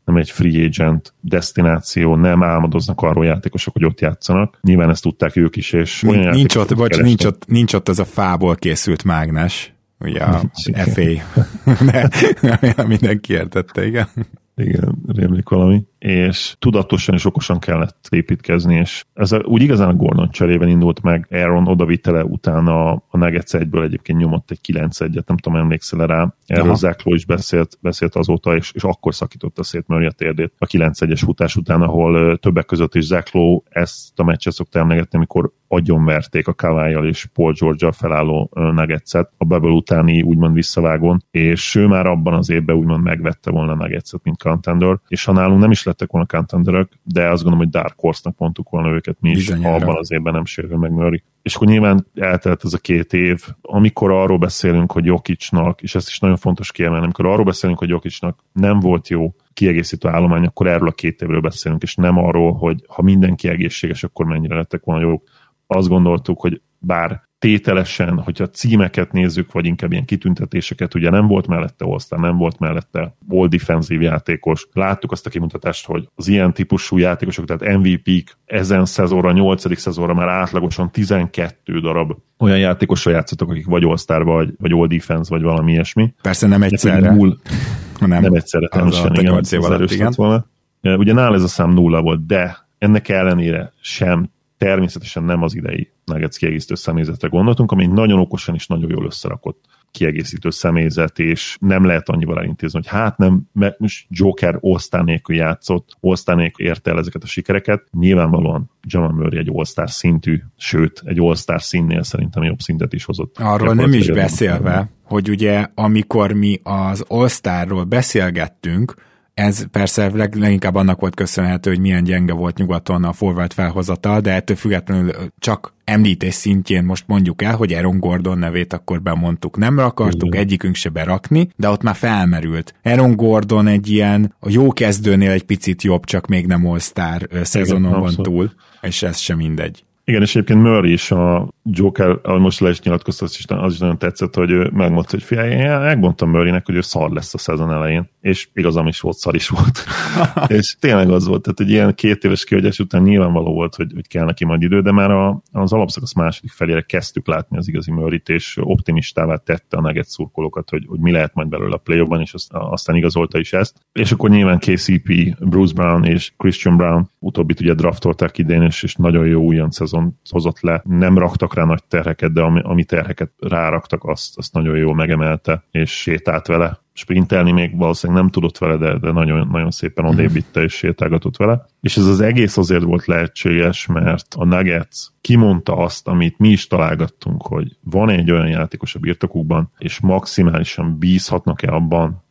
nem egy free agent destináció, nem álmodoznak arról játékosok, hogy ott játszanak. Nyilván ezt tudták ők is, és nincs, nincs ott, vagy nincs ott, nincs ott ez a fából készült mágnes, ugye a FA, de mindenki értette, igen. Igen, rémlik valami. És tudatosan és okosan kellett építkezni, és ez úgy igazán a Gordon cserével indult meg, Aaron odavitele utána a Nuggets egyből egyébként nyomott egy 9-1-et, nem tudom, emlékszel rá. Erről Zach is beszélt, beszélt azóta, és, és akkor szakította szét Murray a térdét a 9-1-es futás után, ahol többek között is Lowe ezt a meccset szokta emlegetni, amikor agyonverték a kawhi és Paul george felálló Nuggetset a bubble utáni úgymond visszavágón, és ő már abban az évben úgymond megvette volna a Nuggetset, mint contender, és ha nálunk nem is lettek volna contenderök, de azt gondolom, hogy Dark Horse-nak mondtuk volna őket mi is, Bizonyára. abban az évben nem sérül meg Murray. És akkor nyilván eltelt ez a két év, amikor arról beszélünk, hogy Jokicnak, és ezt is nagyon fontos kiemelni, amikor arról beszélünk, hogy Jokicnak nem volt jó kiegészítő állomány, akkor erről a két évről beszélünk, és nem arról, hogy ha mindenki egészséges, akkor mennyire lettek volna jók azt gondoltuk, hogy bár tételesen, hogyha címeket nézzük, vagy inkább ilyen kitüntetéseket, ugye nem volt mellette all nem volt mellette all defensív játékos. Láttuk azt a kimutatást, hogy az ilyen típusú játékosok, tehát MVP-k ezen szezonra, nyolcadik szezonra már átlagosan 12 darab olyan játékosra játszottak, akik vagy all vagy, vagy all defense, vagy valami ilyesmi. Persze nem egyszerre. Null, nem, nem egyszerre, természetesen, igen, 8 év alatt, igen. Volna. Ugye nál ez a szám nulla volt, de ennek ellenére sem természetesen nem az idei Nuggets kiegészítő személyzetre gondoltunk, ami nagyon okosan és nagyon jól összerakott kiegészítő személyzet, és nem lehet annyival elintézni, hogy hát nem, mert most Joker all nélkül játszott, all nélkül érte el ezeket a sikereket. Nyilvánvalóan Jamal Murray egy all szintű, sőt, egy all színnél szerintem jobb szintet is hozott. Arról nem is beszélve, hogy ugye amikor mi az all beszélgettünk, ez persze leg, leginkább annak volt köszönhető, hogy milyen gyenge volt nyugaton a forward felhozatal, de ettől függetlenül csak említés szintjén most mondjuk el, hogy Aaron Gordon nevét akkor bemondtuk. Nem akartuk Igen. egyikünk se berakni, de ott már felmerült. Aaron Gordon egy ilyen, a jó kezdőnél egy picit jobb, csak még nem all-star szezonon van túl, és ez sem mindegy. Igen, és egyébként Murray is a Joker, ahogy most le is nyilatkozta, az is, az is nagyon tetszett, hogy megmondta, hogy figyelj, én megmondtam Murraynek, hogy ő szar lesz a szezon elején, és igazam is volt, szar is volt. és tényleg az volt, tehát egy ilyen két éves kihagyás után nyilvánvaló volt, hogy, hogy kell neki majd idő, de már a, az alapszakasz második felére kezdtük látni az igazi Murray-t, és optimistává tette a neget szurkolókat, hogy, hogy mi lehet majd belőle a play és azt, aztán igazolta is ezt. És akkor nyilván KCP, Bruce Brown és Christian Brown, utóbbit ugye draftolták idén, és, és nagyon jó újon szezon hozott le. Nem raktak rá nagy terheket, de ami, ami terheket ráraktak, azt, azt nagyon jól megemelte, és sétált vele sprintelni még valószínűleg nem tudott vele, de, de nagyon, nagyon szépen odébb és sétálgatott vele. És ez az egész azért volt lehetséges, mert a Nuggets kimondta azt, amit mi is találgattunk, hogy van egy olyan játékos a birtokukban, és maximálisan bízhatnak-e abban,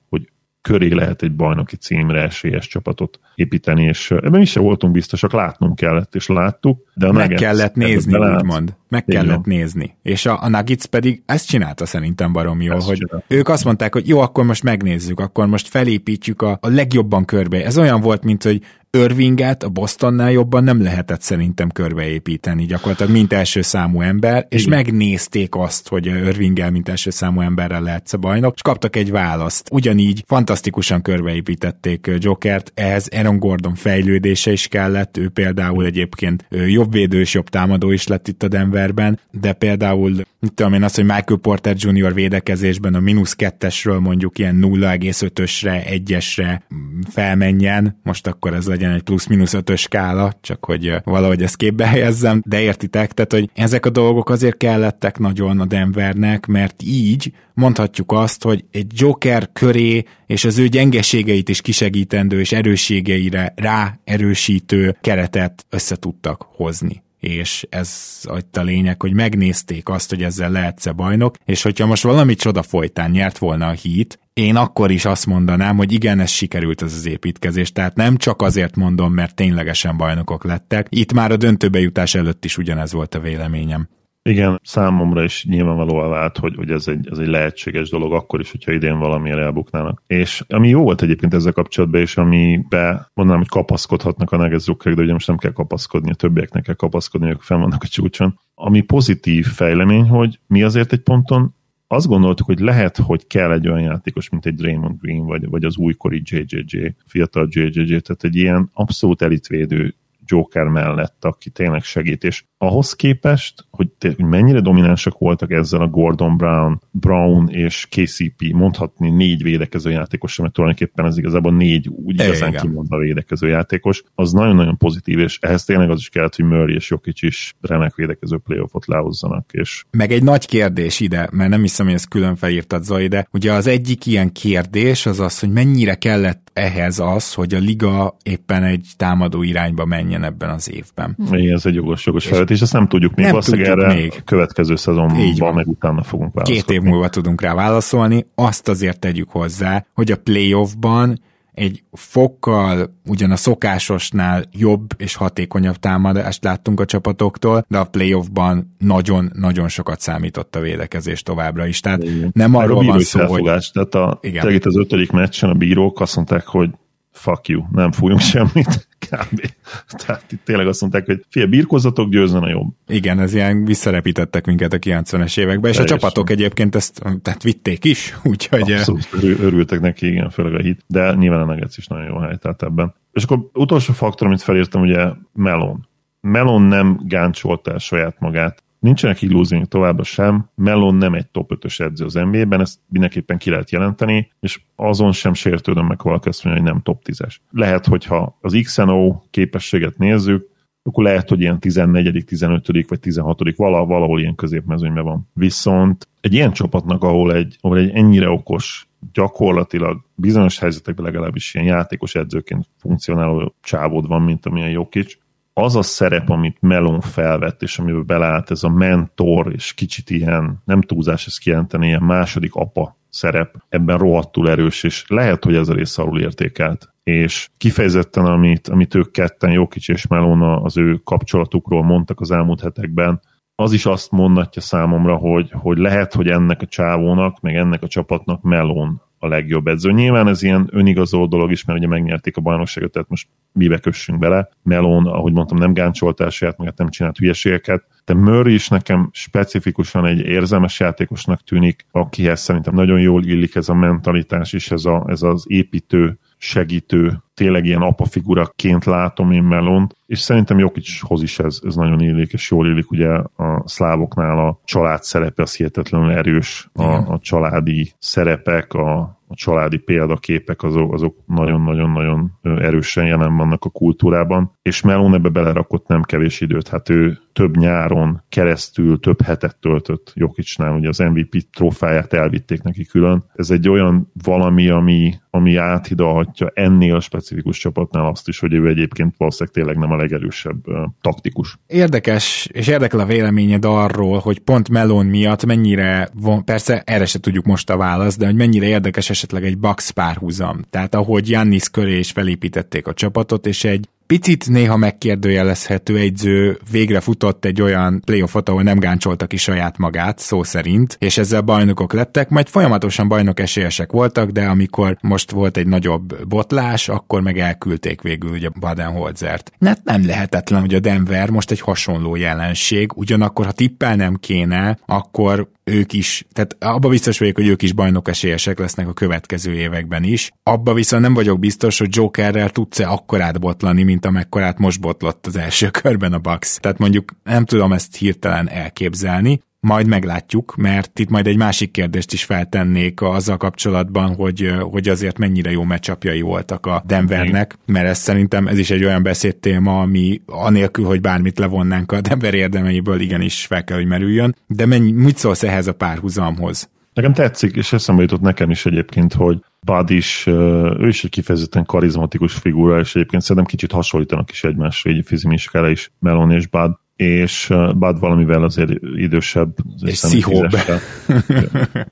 köré lehet egy bajnoki címre esélyes csapatot építeni, és ebben is se voltunk biztosak, látnunk kellett, és láttuk. De a Meg kellett nézni, úgymond. Meg Igen. kellett nézni. És a, a Nuggets pedig ezt csinálta szerintem barom jól, ezt hogy csinál. ők azt mondták, hogy jó, akkor most megnézzük, akkor most felépítjük a, a legjobban körbe. Ez olyan volt, mint hogy Irvinget a Bostonnál jobban nem lehetett szerintem körbeépíteni, gyakorlatilag mint első számú ember, és Igen. megnézték azt, hogy Irvinggel mint első számú emberrel lehetsz a bajnok, és kaptak egy választ. Ugyanígy fantasztikusan körbeépítették Jokert, ehhez Aaron Gordon fejlődése is kellett, ő például egyébként jobb védő és jobb támadó is lett itt a Denverben, de például mit tudom én azt, hogy Michael Porter Jr. védekezésben a mínusz kettesről mondjuk ilyen 0,5-ösre, egyesre felmenjen, most akkor ez legyen egy plusz-minusz ötös skála, csak hogy valahogy ezt képbe helyezzem, de értitek, tehát hogy ezek a dolgok azért kellettek nagyon a Denvernek, mert így mondhatjuk azt, hogy egy Joker köré és az ő gyengeségeit is kisegítendő és erősségeire rá erősítő keretet össze tudtak hozni és ez a lényeg, hogy megnézték azt, hogy ezzel lehetsz-e bajnok, és hogyha most valami csoda folytán nyert volna a hít, én akkor is azt mondanám, hogy igen, ez sikerült ez az építkezés, tehát nem csak azért mondom, mert ténylegesen bajnokok lettek, itt már a döntőbe jutás előtt is ugyanez volt a véleményem. Igen, számomra is nyilvánvalóan vált, hogy, hogy ez, egy, ez egy lehetséges dolog, akkor is, hogyha idén valamire elbuknának. És ami jó volt egyébként ezzel kapcsolatban, és amibe mondanám, hogy kapaszkodhatnak a negezőkkel, de ugye most nem kell kapaszkodni, a többieknek kell kapaszkodni, ők fel vannak a csúcson. Ami pozitív fejlemény, hogy mi azért egy ponton azt gondoltuk, hogy lehet, hogy kell egy olyan játékos, mint egy Draymond Green, vagy, vagy az újkori JJJ, fiatal JJJ, tehát egy ilyen abszolút elitvédő Joker mellett, aki tényleg segít, és ahhoz képest, hogy, hogy mennyire dominánsak voltak ezzel a Gordon Brown, Brown és KCP, mondhatni négy védekező játékos, mert tulajdonképpen ez igazából négy úgy igazán kimondva védekező játékos, az nagyon-nagyon pozitív, és ehhez tényleg az is kellett, hogy Murray és Jokic is remek védekező playoffot lehozzanak. És... Meg egy nagy kérdés ide, mert nem hiszem, hogy ezt külön felírtad, Zoli, de ugye az egyik ilyen kérdés az az, hogy mennyire kellett ehhez az, hogy a liga éppen egy támadó irányba menjen ebben az évben. Igen, ez egy jogos, jogos felvetés, ezt nem tudjuk még, nem tudjuk erre még. a következő szezonban meg utána fogunk válaszolni. Két év múlva tudunk rá válaszolni, azt azért tegyük hozzá, hogy a playoffban egy fokkal ugyan a szokásosnál jobb és hatékonyabb támadást láttunk a csapatoktól, de a playoffban nagyon-nagyon sokat számított a védekezés továbbra is. Tehát Igen. nem arról van szó, hogy... Tehát a, Igen. az ötödik meccsen a bírók azt mondták, hogy fuck you, nem fújunk semmit, kb. Tehát itt tényleg azt mondták, hogy fél birkozatok, győzzen a jobb. Igen, ez ilyen visszarepítettek minket a 90-es években, és Teljesen. a csapatok egyébként ezt tehát vitték is, úgyhogy... Abszolút örültek neki, igen, főleg a hit, de nyilván a Nuggets is nagyon jó helytált ebben. És akkor utolsó faktor, amit felírtam, ugye Melon. Melon nem gáncsolta el saját magát Nincsenek illúzióink továbbra sem, Mellon nem egy top 5-ös edző az NBA-ben, ezt mindenképpen ki lehet jelenteni, és azon sem sértődöm meg valaki azt mondja, hogy nem top 10-es. Lehet, hogyha az XNO képességet nézzük, akkor lehet, hogy ilyen 14., 15. vagy 16. valahol, valahol ilyen középmezőnyben van. Viszont egy ilyen csapatnak, ahol egy, ahol egy ennyire okos, gyakorlatilag bizonyos helyzetekben legalábbis ilyen játékos edzőként funkcionáló csávód van, mint amilyen Jokic, az a szerep, amit Melon felvett, és amiben beleállt ez a mentor, és kicsit ilyen, nem túlzás ezt kijelenteni, ilyen második apa szerep, ebben rohadtul erős, és lehet, hogy ez a rész alul értékelt. És kifejezetten, amit, amit ők ketten, Jokic és Melona az ő kapcsolatukról mondtak az elmúlt hetekben, az is azt mondatja számomra, hogy, hogy lehet, hogy ennek a csávónak, meg ennek a csapatnak Melon a legjobb edző. Nyilván ez ilyen önigazoló dolog is, mert ugye megnyerték a bajnokságot, tehát most mibe kössünk bele. Melon, ahogy mondtam, nem gáncsoltását, meg nem csinált hülyeségeket, de Murray is nekem specifikusan egy érzelmes játékosnak tűnik, akihez szerintem nagyon jól illik ez a mentalitás és ez, a, ez az építő segítő, tényleg ilyen apa figuraként látom én Melont, és szerintem Jokicshoz is ez, ez nagyon illik, és jól illik, ugye a szlávoknál a család szerepe az hihetetlenül erős, a, a családi szerepek, a, a családi példaképek azok, azok nagyon-nagyon-nagyon erősen jelen vannak a kultúrában, és Melon ebbe belerakott nem kevés időt, hát ő több nyáron keresztül több hetet töltött Jokicsnál, ugye az MVP trófáját elvitték neki külön. Ez egy olyan valami, ami, ami áthidalhatja ennél a specifikus csapatnál azt is, hogy ő egyébként valószínűleg tényleg nem a legerősebb uh, taktikus. Érdekes, és érdekel a véleményed arról, hogy pont Melon miatt mennyire, von, persze erre se tudjuk most a választ, de hogy mennyire érdekes esetleg egy Bucks párhuzam. Tehát ahogy Jannis köré is felépítették a csapatot, és egy picit néha megkérdőjelezhető egyző végre futott egy olyan playoffot, ahol nem gáncsolta ki saját magát, szó szerint, és ezzel bajnokok lettek, majd folyamatosan bajnok esélyesek voltak, de amikor most volt egy nagyobb botlás, akkor meg elküldték végül ugye Baden-Holzert. Hát nem lehetetlen, hogy a Denver most egy hasonló jelenség, ugyanakkor ha tippelnem kéne, akkor ők is, tehát abba biztos vagyok, hogy ők is bajnok esélyesek lesznek a következő években is. Abba viszont nem vagyok biztos, hogy Jokerrel tudsz-e akkorát botlani, mint amekkorát most botlott az első körben a Bucks. Tehát mondjuk nem tudom ezt hirtelen elképzelni, majd meglátjuk, mert itt majd egy másik kérdést is feltennék azzal kapcsolatban, hogy, hogy azért mennyire jó meccsapjai voltak a Denvernek, mert ez szerintem ez is egy olyan beszédtéma, ami anélkül, hogy bármit levonnánk a Denver érdemeiből, igenis fel kell, hogy merüljön. De mennyi, mit szólsz ehhez a párhuzamhoz? Nekem tetszik, és eszembe jutott nekem is egyébként, hogy Bud is, ő is egy kifejezetten karizmatikus figura, és egyébként szerintem kicsit hasonlítanak is egymásra, így fizimikára is, Melon és Bud és Bud valamivel azért idősebb. És szihóbb.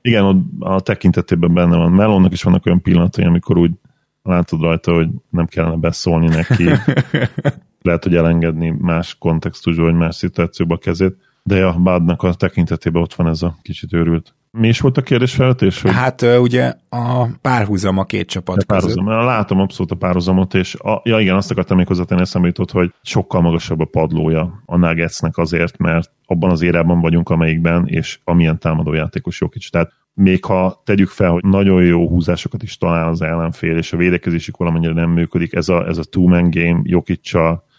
Igen, a tekintetében benne van. Melonnak is vannak olyan pillanatai, amikor úgy látod rajta, hogy nem kellene beszólni neki. Lehet, hogy elengedni más kontextusban, vagy más szituációba a kezét. De a Budnak a tekintetében ott van ez a kicsit őrült mi is volt a kérdésfelvetés? Hogy... Hát ugye a párhuzam a két csapat a párhuzam. között. Látom abszolút a párhuzamot, és a, ja igen, azt akartam még hozzátenni, eszembe jutott, hogy sokkal magasabb a padlója a Nuggetsnek azért, mert abban az érában vagyunk, amelyikben, és amilyen támadójátékos Jokic. Tehát még ha tegyük fel, hogy nagyon jó húzásokat is talál az ellenfél, és a védekezésük valamennyire nem működik, ez a, ez a two-man game Jokic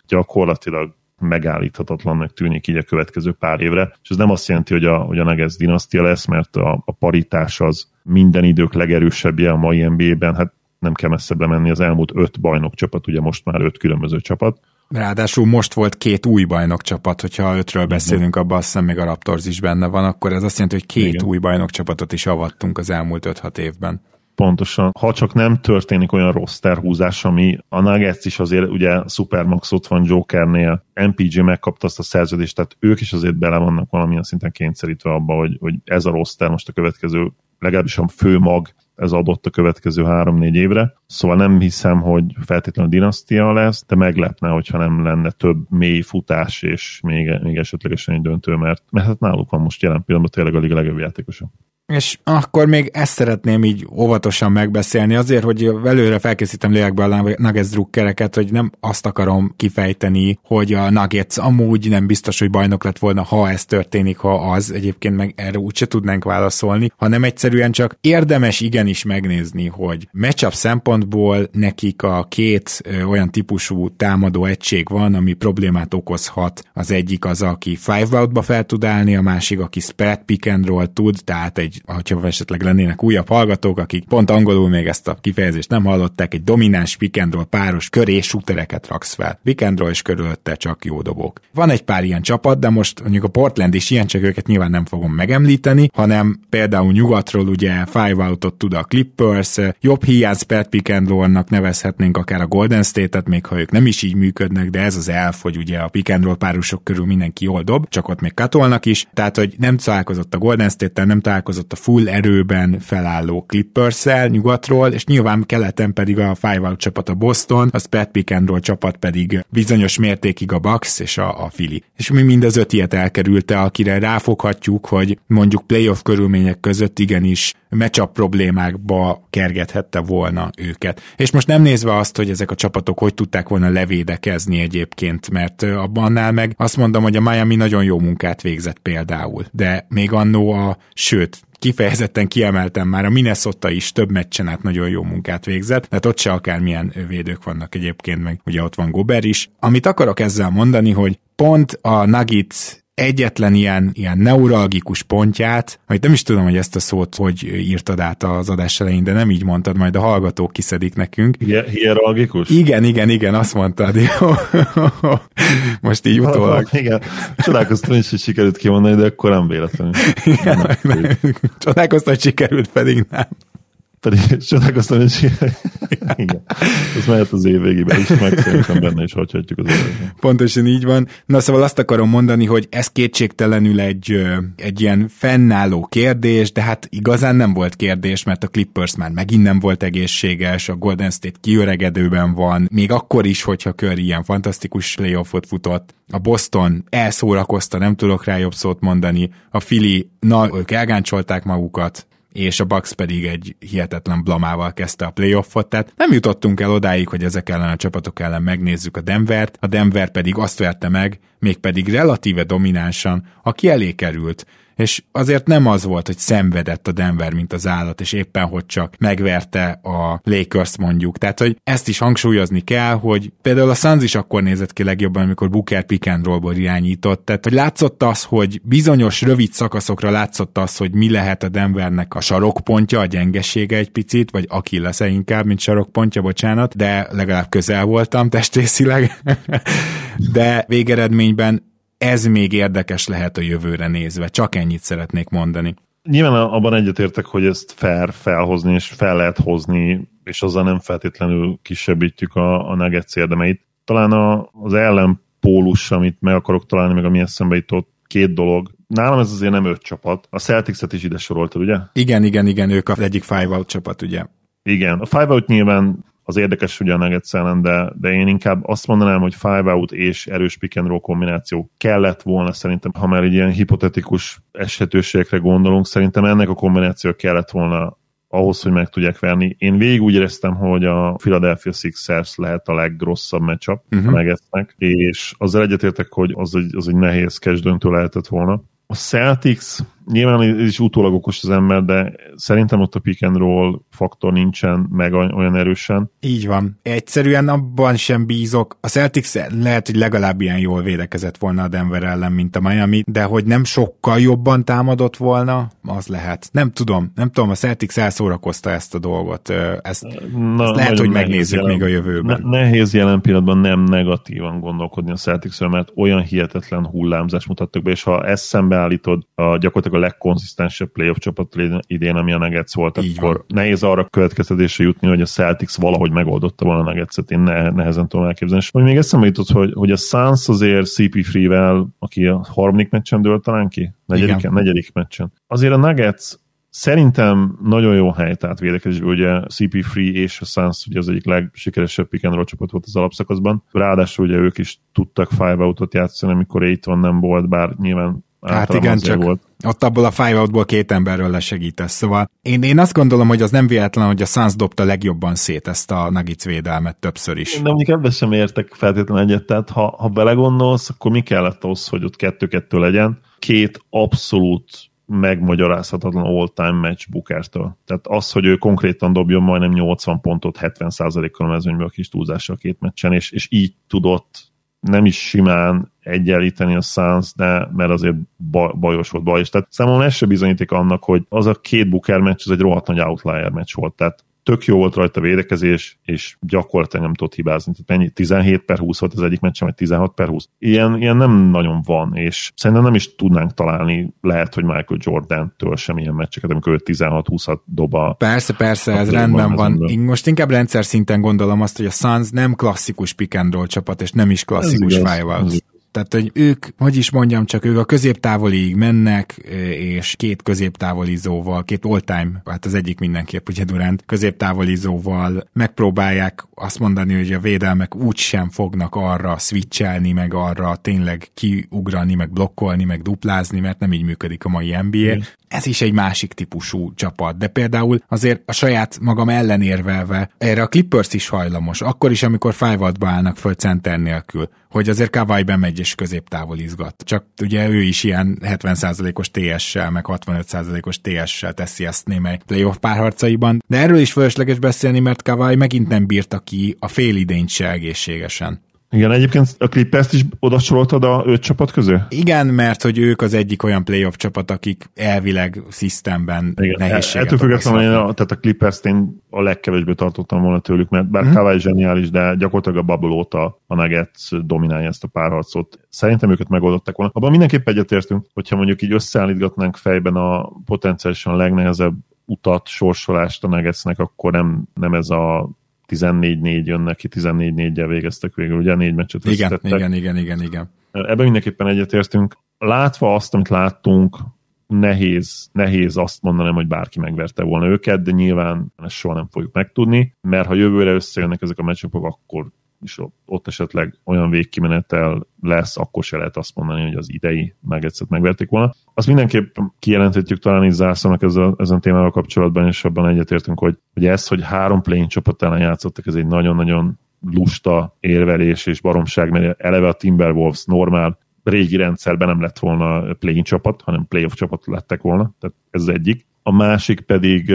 gyakorlatilag megállíthatatlannak tűnik így a következő pár évre, és ez nem azt jelenti, hogy a, hogy a Nuggets dinasztia lesz, mert a, a paritás az minden idők legerősebbje a mai NBA-ben, hát nem kell messzebbre menni, az elmúlt öt bajnok csapat, ugye most már öt különböző csapat. Ráadásul most volt két új bajnok csapat, hogyha ötről beszélünk, abban azt hiszem még a Raptors is benne van, akkor ez azt jelenti, hogy két Igen. új bajnok csapatot is avattunk az elmúlt 5-6 évben. Pontosan. Ha csak nem történik olyan rossz terhúzás, ami a Nuggets is azért, ugye Supermax ott van Jokernél, MPG megkapta azt a szerződést, tehát ők is azért bele vannak valamilyen szinten kényszerítve abba, hogy, hogy ez a rossz most a következő legalábbis a fő mag ez adott a következő három-négy évre. Szóval nem hiszem, hogy feltétlenül dinasztia lesz, de meglepne, hogyha nem lenne több mély futás, és még, még esetlegesen egy döntő, mert, mert hát náluk van most jelen pillanatban tényleg a liga legjobb játékosa. És akkor még ezt szeretném így óvatosan megbeszélni, azért, hogy előre felkészítem lélekbe a Nuggets drukkereket, hogy nem azt akarom kifejteni, hogy a Nuggets amúgy nem biztos, hogy bajnok lett volna, ha ez történik, ha az, egyébként meg erre úgyse tudnánk válaszolni, hanem egyszerűen csak érdemes igenis megnézni, hogy matchup szempontból nekik a két olyan típusú támadó egység van, ami problémát okozhat. Az egyik az, aki five outba fel tud állni, a másik, aki spread pick and roll tud, tehát egy hogyha esetleg lennének újabb hallgatók, akik pont angolul még ezt a kifejezést nem hallották, egy domináns roll páros köré shootereket raksz fel. Roll és körülötte csak jó dobók. Van egy pár ilyen csapat, de most mondjuk a Portland is ilyen, csak őket nyilván nem fogom megemlíteni, hanem például nyugatról ugye five outot tud a Clippers, jobb hiány spert roll-nak nevezhetnénk akár a Golden State-et, még ha ők nem is így működnek, de ez az elf, hogy ugye a roll párosok körül mindenki jól dob, csak ott még katolnak is, tehát hogy nem találkozott a Golden State-tel, nem találkozott a full erőben felálló clippers nyugatról, és nyilván keleten pedig a Five Out csapat a Boston, a Spread Pick and Roll csapat pedig bizonyos mértékig a Bucks és a, a Philly. És mi mind az öt ilyet elkerülte, akire ráfoghatjuk, hogy mondjuk playoff körülmények között igenis matchup problémákba kergethette volna őket. És most nem nézve azt, hogy ezek a csapatok hogy tudták volna levédekezni egyébként, mert abban meg azt mondom, hogy a Miami nagyon jó munkát végzett például, de még annó a, sőt, kifejezetten kiemeltem már, a Minnesota is több meccsen át nagyon jó munkát végzett, tehát ott se akármilyen védők vannak egyébként, meg ugye ott van Gober is. Amit akarok ezzel mondani, hogy pont a Nuggets egyetlen ilyen, ilyen neuralgikus pontját, vagy nem is tudom, hogy ezt a szót hogy írtad át az adás elején, de nem így mondtad, majd a hallgatók kiszedik nekünk. Hieralgikus? Igen, igen, igen, azt mondtad. Jó. Most így utólag. igen, csodálkoztam is, hogy sikerült kimondani, de akkor nem véletlenül. Igen, csodálkoztam, hogy sikerült, pedig nem. Pedig csodálkoztam, hogy igen. Ez mehet az év végében is, meg benne is hagyhatjuk az évet. Pontosan így van. Na szóval azt akarom mondani, hogy ez kétségtelenül egy, egy ilyen fennálló kérdés, de hát igazán nem volt kérdés, mert a Clippers már megint nem volt egészséges, a Golden State kiöregedőben van, még akkor is, hogyha kör ilyen fantasztikus playoffot futott. A Boston elszórakozta, nem tudok rá jobb szót mondani. A Philly, na, ők elgáncsolták magukat, és a Bucks pedig egy hihetetlen blamával kezdte a playoffot, tehát nem jutottunk el odáig, hogy ezek ellen a csapatok ellen megnézzük a Denvert, a Denver pedig azt verte meg, mégpedig relatíve dominánsan, aki elé került, és azért nem az volt, hogy szenvedett a Denver, mint az állat, és éppen hogy csak megverte a Lakers mondjuk. Tehát, hogy ezt is hangsúlyozni kell, hogy például a Suns is akkor nézett ki legjobban, amikor Booker pick and rollból irányított. Tehát, hogy látszott az, hogy bizonyos rövid szakaszokra látszott az, hogy mi lehet a Denvernek a sarokpontja, a gyengesége egy picit, vagy aki lesz inkább, mint sarokpontja, bocsánat, de legalább közel voltam testrészileg. de végeredményben ez még érdekes lehet a jövőre nézve. Csak ennyit szeretnék mondani. Nyilván abban egyetértek, hogy ezt fair felhozni, és fel lehet hozni, és azzal nem feltétlenül kisebbítjük a, a Nuggets érdemeit. Talán a, az ellenpólus, amit meg akarok találni, meg ami eszembe jutott, két dolog. Nálam ez azért nem öt csapat. A Celtics-et is ide soroltad, ugye? Igen, igen, igen, ők az egyik five out csapat, ugye? Igen, a five out nyilván az érdekes ugye a Nuggets ellen, de, de én inkább azt mondanám, hogy five out és erős pick and roll kombináció kellett volna szerintem, ha már egy ilyen hipotetikus esetőségekre gondolunk, szerintem ennek a kombináció kellett volna ahhoz, hogy meg tudják verni. Én végig úgy éreztem, hogy a Philadelphia Sixers lehet a legrosszabb matchup uh-huh. a Nuggetsnek, és azzal egyetértek, hogy az egy, az egy nehéz döntő lehetett volna. A Celtics Nyilván ez is utólag okos az ember, de szerintem ott a pick and roll faktor nincsen meg olyan erősen. Így van. Egyszerűen abban sem bízok. A Celtics lehet, hogy legalább ilyen jól védekezett volna a Denver ellen, mint a Miami, de hogy nem sokkal jobban támadott volna, az lehet. Nem tudom, nem tudom, a Celtics elszórakozta ezt a dolgot. Ezt, Na, ezt lehet, hogy megnézzük jelen, még a jövőben. Ne, nehéz jelen pillanatban nem negatívan gondolkodni a celtics mert olyan hihetetlen hullámzás mutattak be, és ha ezt szembeállítod a gyakorlatilag a legkonzisztensebb playoff csapat idén, ami a Nuggets volt, Így akkor van. nehéz arra következtetésre jutni, hogy a Celtics valahogy megoldotta volna a Nuggets-et. Én ne, nehezen tudom elképzelni. És hogy még eszembe jutott, hogy, hogy a Suns azért CP3-vel, aki a harmadik meccsen dőlt talán ki? Negyedik, negyedik meccsen. Azért a Nuggets Szerintem nagyon jó hely, tehát védekezésben ugye CP3 és a Suns ugye az egyik legsikeresebb pick and roll csapat volt az alapszakaszban. Ráadásul ugye ők is tudtak five outot játszani, amikor Aiton nem volt, bár nyilván Hát igen, csak volt. ott abból a five outból két emberről lesegítesz. Szóval én, én azt gondolom, hogy az nem véletlen, hogy a Suns dobta legjobban szét ezt a Nuggets védelmet többször is. De mondjuk ebben sem értek feltétlenül egyet, tehát ha, ha belegondolsz, akkor mi kellett ahhoz, hogy ott kettő-kettő legyen? Két abszolút megmagyarázhatatlan all-time match Bookertől. Tehát az, hogy ő konkrétan dobjon majdnem 80 pontot 70%-kal a mezőnyből a kis túlzással két meccsen, és, és így tudott nem is simán egyenlíteni a Suns, mert azért bajos volt baj. És tehát számomra ez se bizonyíték annak, hogy az a két Booker meccs, az egy rohadt nagy outlier meccs volt. Tehát tök jó volt rajta védekezés, és gyakorlatilag nem tudott hibázni. Tehát mennyi? 17 per 20 volt az egyik meccs, vagy 16 per 20. Ilyen, ilyen nem nagyon van, és szerintem nem is tudnánk találni, lehet, hogy Michael Jordan-től sem ilyen meccseket, amikor ő 16-20-at dob a... Persze, persze, ez rendben van. Én most inkább rendszer szinten gondolom azt, hogy a Suns nem klasszikus pick and roll csapat, és nem is klasszikus five tehát, hogy ők, hogy is mondjam, csak ők a középtávolig mennek, és két középtávolizóval, két all-time, hát az egyik mindenképp, ugye Durant, középtávolizóval megpróbálják azt mondani, hogy a védelmek úgy sem fognak arra switchelni, meg arra tényleg kiugrani, meg blokkolni, meg duplázni, mert nem így működik a mai NBA. Mm. Ez is egy másik típusú csapat, de például azért a saját magam ellenérvelve erre a Clippers is hajlamos, akkor is, amikor five állnak föl center nélkül hogy azért Kawai bemegy és középtávol izgat. Csak ugye ő is ilyen 70%-os TS-sel, meg 65%-os TS-sel teszi ezt némely playoff párharcaiban, de erről is fölösleges beszélni, mert Kawai megint nem bírta ki a fél idényt se egészségesen. Igen, egyébként a Clippers-t is oda soroltad a öt csapat közé? Igen, mert hogy ők az egyik olyan playoff csapat, akik elvileg szisztemben nehézséget Ettől függetlenül én a, tehát a Clippers-t én a legkevésbé tartottam volna tőlük, mert bár mm. Kawai zseniális, de gyakorlatilag a bubble óta a Nuggets dominálja ezt a párharcot. Szerintem őket megoldották volna. Abban mindenképp egyetértünk, hogyha mondjuk így összeállítgatnánk fejben a potenciálisan legnehezebb utat, sorsolást a Nuggetsnek, akkor nem, nem ez a 14-4 jönnek ki, 14-4-jel végeztek végül, ugye négy meccset igen, igen, igen, igen, igen. Ebben mindenképpen egyetértünk. Látva azt, amit láttunk, nehéz, nehéz azt mondanom, hogy bárki megverte volna őket, de nyilván ezt soha nem fogjuk megtudni, mert ha jövőre összejönnek ezek a meccsapok, akkor és ott esetleg olyan végkimenetel lesz, akkor se lehet azt mondani, hogy az idei egyszer megverték volna. Azt mindenképp kijelenthetjük talán így zászolnak ezzel, ezen témával kapcsolatban, és abban egyetértünk, hogy, hogy ez, hogy három play csapat ellen játszottak, ez egy nagyon-nagyon lusta érvelés és baromság, mert eleve a Timberwolves normál régi rendszerben nem lett volna play csapat, hanem playoff csapat lettek volna, tehát ez az egyik. A másik pedig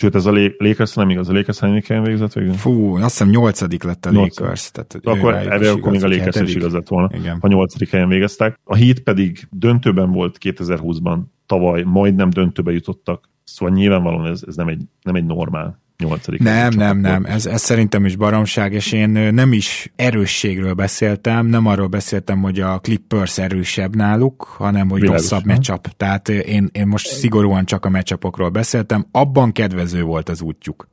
Sőt, ez a Lakers nem igaz, a Lakers hányadik helyen végzett végül? Fú, azt hiszem nyolcadik lett a Lakers. Tehát akkor erre akkor még a Lakers is igaz lett volna, Igen. ha nyolcadik helyen végeztek. A Heat pedig döntőben volt 2020-ban, tavaly majdnem döntőbe jutottak, szóval nyilvánvalóan ez, ez nem, egy, nem egy normál nyolcadik. Nem, nem, nem, ez, ez szerintem is baromság, és én nem is erősségről beszéltem, nem arról beszéltem, hogy a Clippers erősebb náluk, hanem hogy Világos, rosszabb meccsap. Tehát én, én most szigorúan csak a meccsapokról beszéltem, abban kedvező volt az útjuk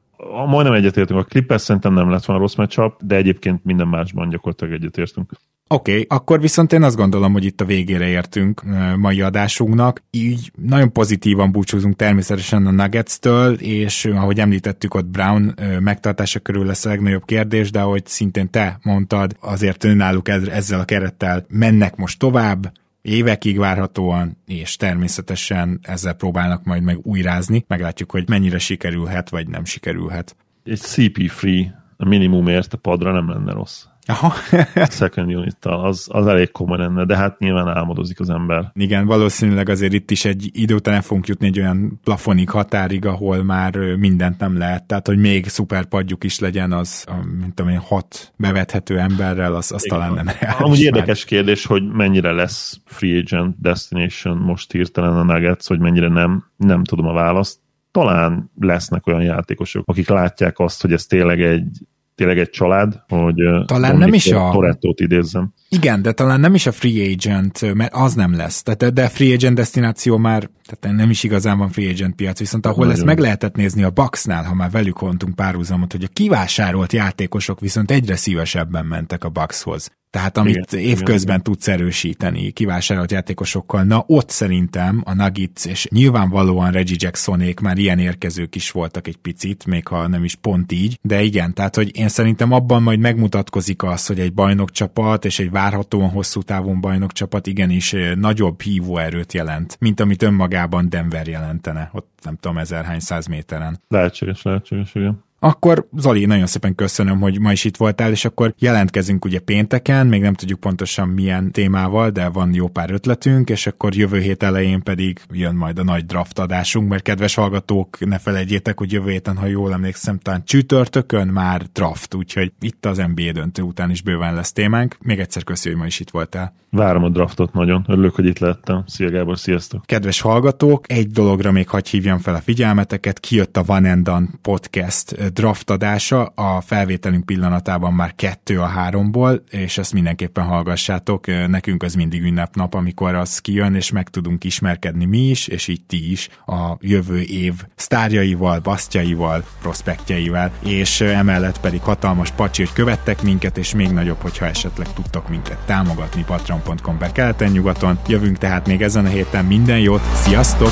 majdnem egyetértünk, a Clippers szerintem nem lett volna rossz meccsap, de egyébként minden másban gyakorlatilag egyetértünk. Oké, okay, akkor viszont én azt gondolom, hogy itt a végére értünk mai adásunknak. Így nagyon pozitívan búcsúzunk természetesen a Nuggets-től, és ahogy említettük, ott Brown megtartása körül lesz a legnagyobb kérdés, de ahogy szintén te mondtad, azért önálluk ezzel a kerettel mennek most tovább, évekig várhatóan, és természetesen ezzel próbálnak majd meg újrázni. Meglátjuk, hogy mennyire sikerülhet, vagy nem sikerülhet. Egy CP-free minimumért a padra nem lenne rossz. Aha. second unit az, az elég komoly lenne, de hát nyilván álmodozik az ember. Igen, valószínűleg azért itt is egy idő után el fogunk jutni egy olyan plafonig határig, ahol már mindent nem lehet. Tehát, hogy még szuperpadjuk is legyen, az, mint tudom én, hat bevethető emberrel, az, az talán nem reális. Amúgy érdekes kérdés, hogy mennyire lesz free agent destination most hirtelen a Nuggets, hogy mennyire nem, nem tudom a választ talán lesznek olyan játékosok, akik látják azt, hogy ez tényleg egy tényleg egy család, hogy talán nem is a Torettót idézzem. Igen, de talán nem is a free agent, mert az nem lesz. Tehát, de free agent destináció már, tehát nem is igazán van free agent piac, viszont ahol Nagyon. ezt meg lehetett nézni a Bucksnál, ha már velük hontunk párhuzamot, hogy a kivásárolt játékosok viszont egyre szívesebben mentek a Buckshoz. Tehát amit igen, évközben igen. tudsz erősíteni kivásárolt játékosokkal, na ott szerintem a Nuggets, és nyilvánvalóan Reggie Jacksonék már ilyen érkezők is voltak egy picit, még ha nem is pont így, de igen, tehát hogy én szerintem abban majd megmutatkozik az, hogy egy bajnokcsapat és egy várhatóan hosszú távon bajnokcsapat igenis nagyobb hívóerőt jelent, mint amit önmagában Denver jelentene, ott nem tudom, ezerhány száz méteren. Lehetséges, lehetséges, igen. Akkor Zoli, nagyon szépen köszönöm, hogy ma is itt voltál, és akkor jelentkezünk ugye pénteken, még nem tudjuk pontosan milyen témával, de van jó pár ötletünk, és akkor jövő hét elején pedig jön majd a nagy draft adásunk, mert kedves hallgatók, ne felejtjétek, hogy jövő héten, ha jól emlékszem, talán csütörtökön már draft, úgyhogy itt az NBA döntő után is bőven lesz témánk. Még egyszer köszönjük, hogy ma is itt voltál. Várom a draftot nagyon, örülök, hogy itt lettem. Szia Gábor, sziasztok! Kedves hallgatók, egy dologra még hagy hívjam fel a figyelmeteket, kijött a Van and Done podcast draft adása, a felvételünk pillanatában már kettő a háromból, és ezt mindenképpen hallgassátok, nekünk az mindig ünnepnap, amikor az kijön, és meg tudunk ismerkedni mi is, és így ti is a jövő év sztárjaival, basztjaival, prospektjeivel, és emellett pedig hatalmas pacsírt követtek minket, és még nagyobb, hogyha esetleg tudtok minket támogatni patreon.com per keleten-nyugaton. Jövünk tehát még ezen a héten minden jót, sziasztok!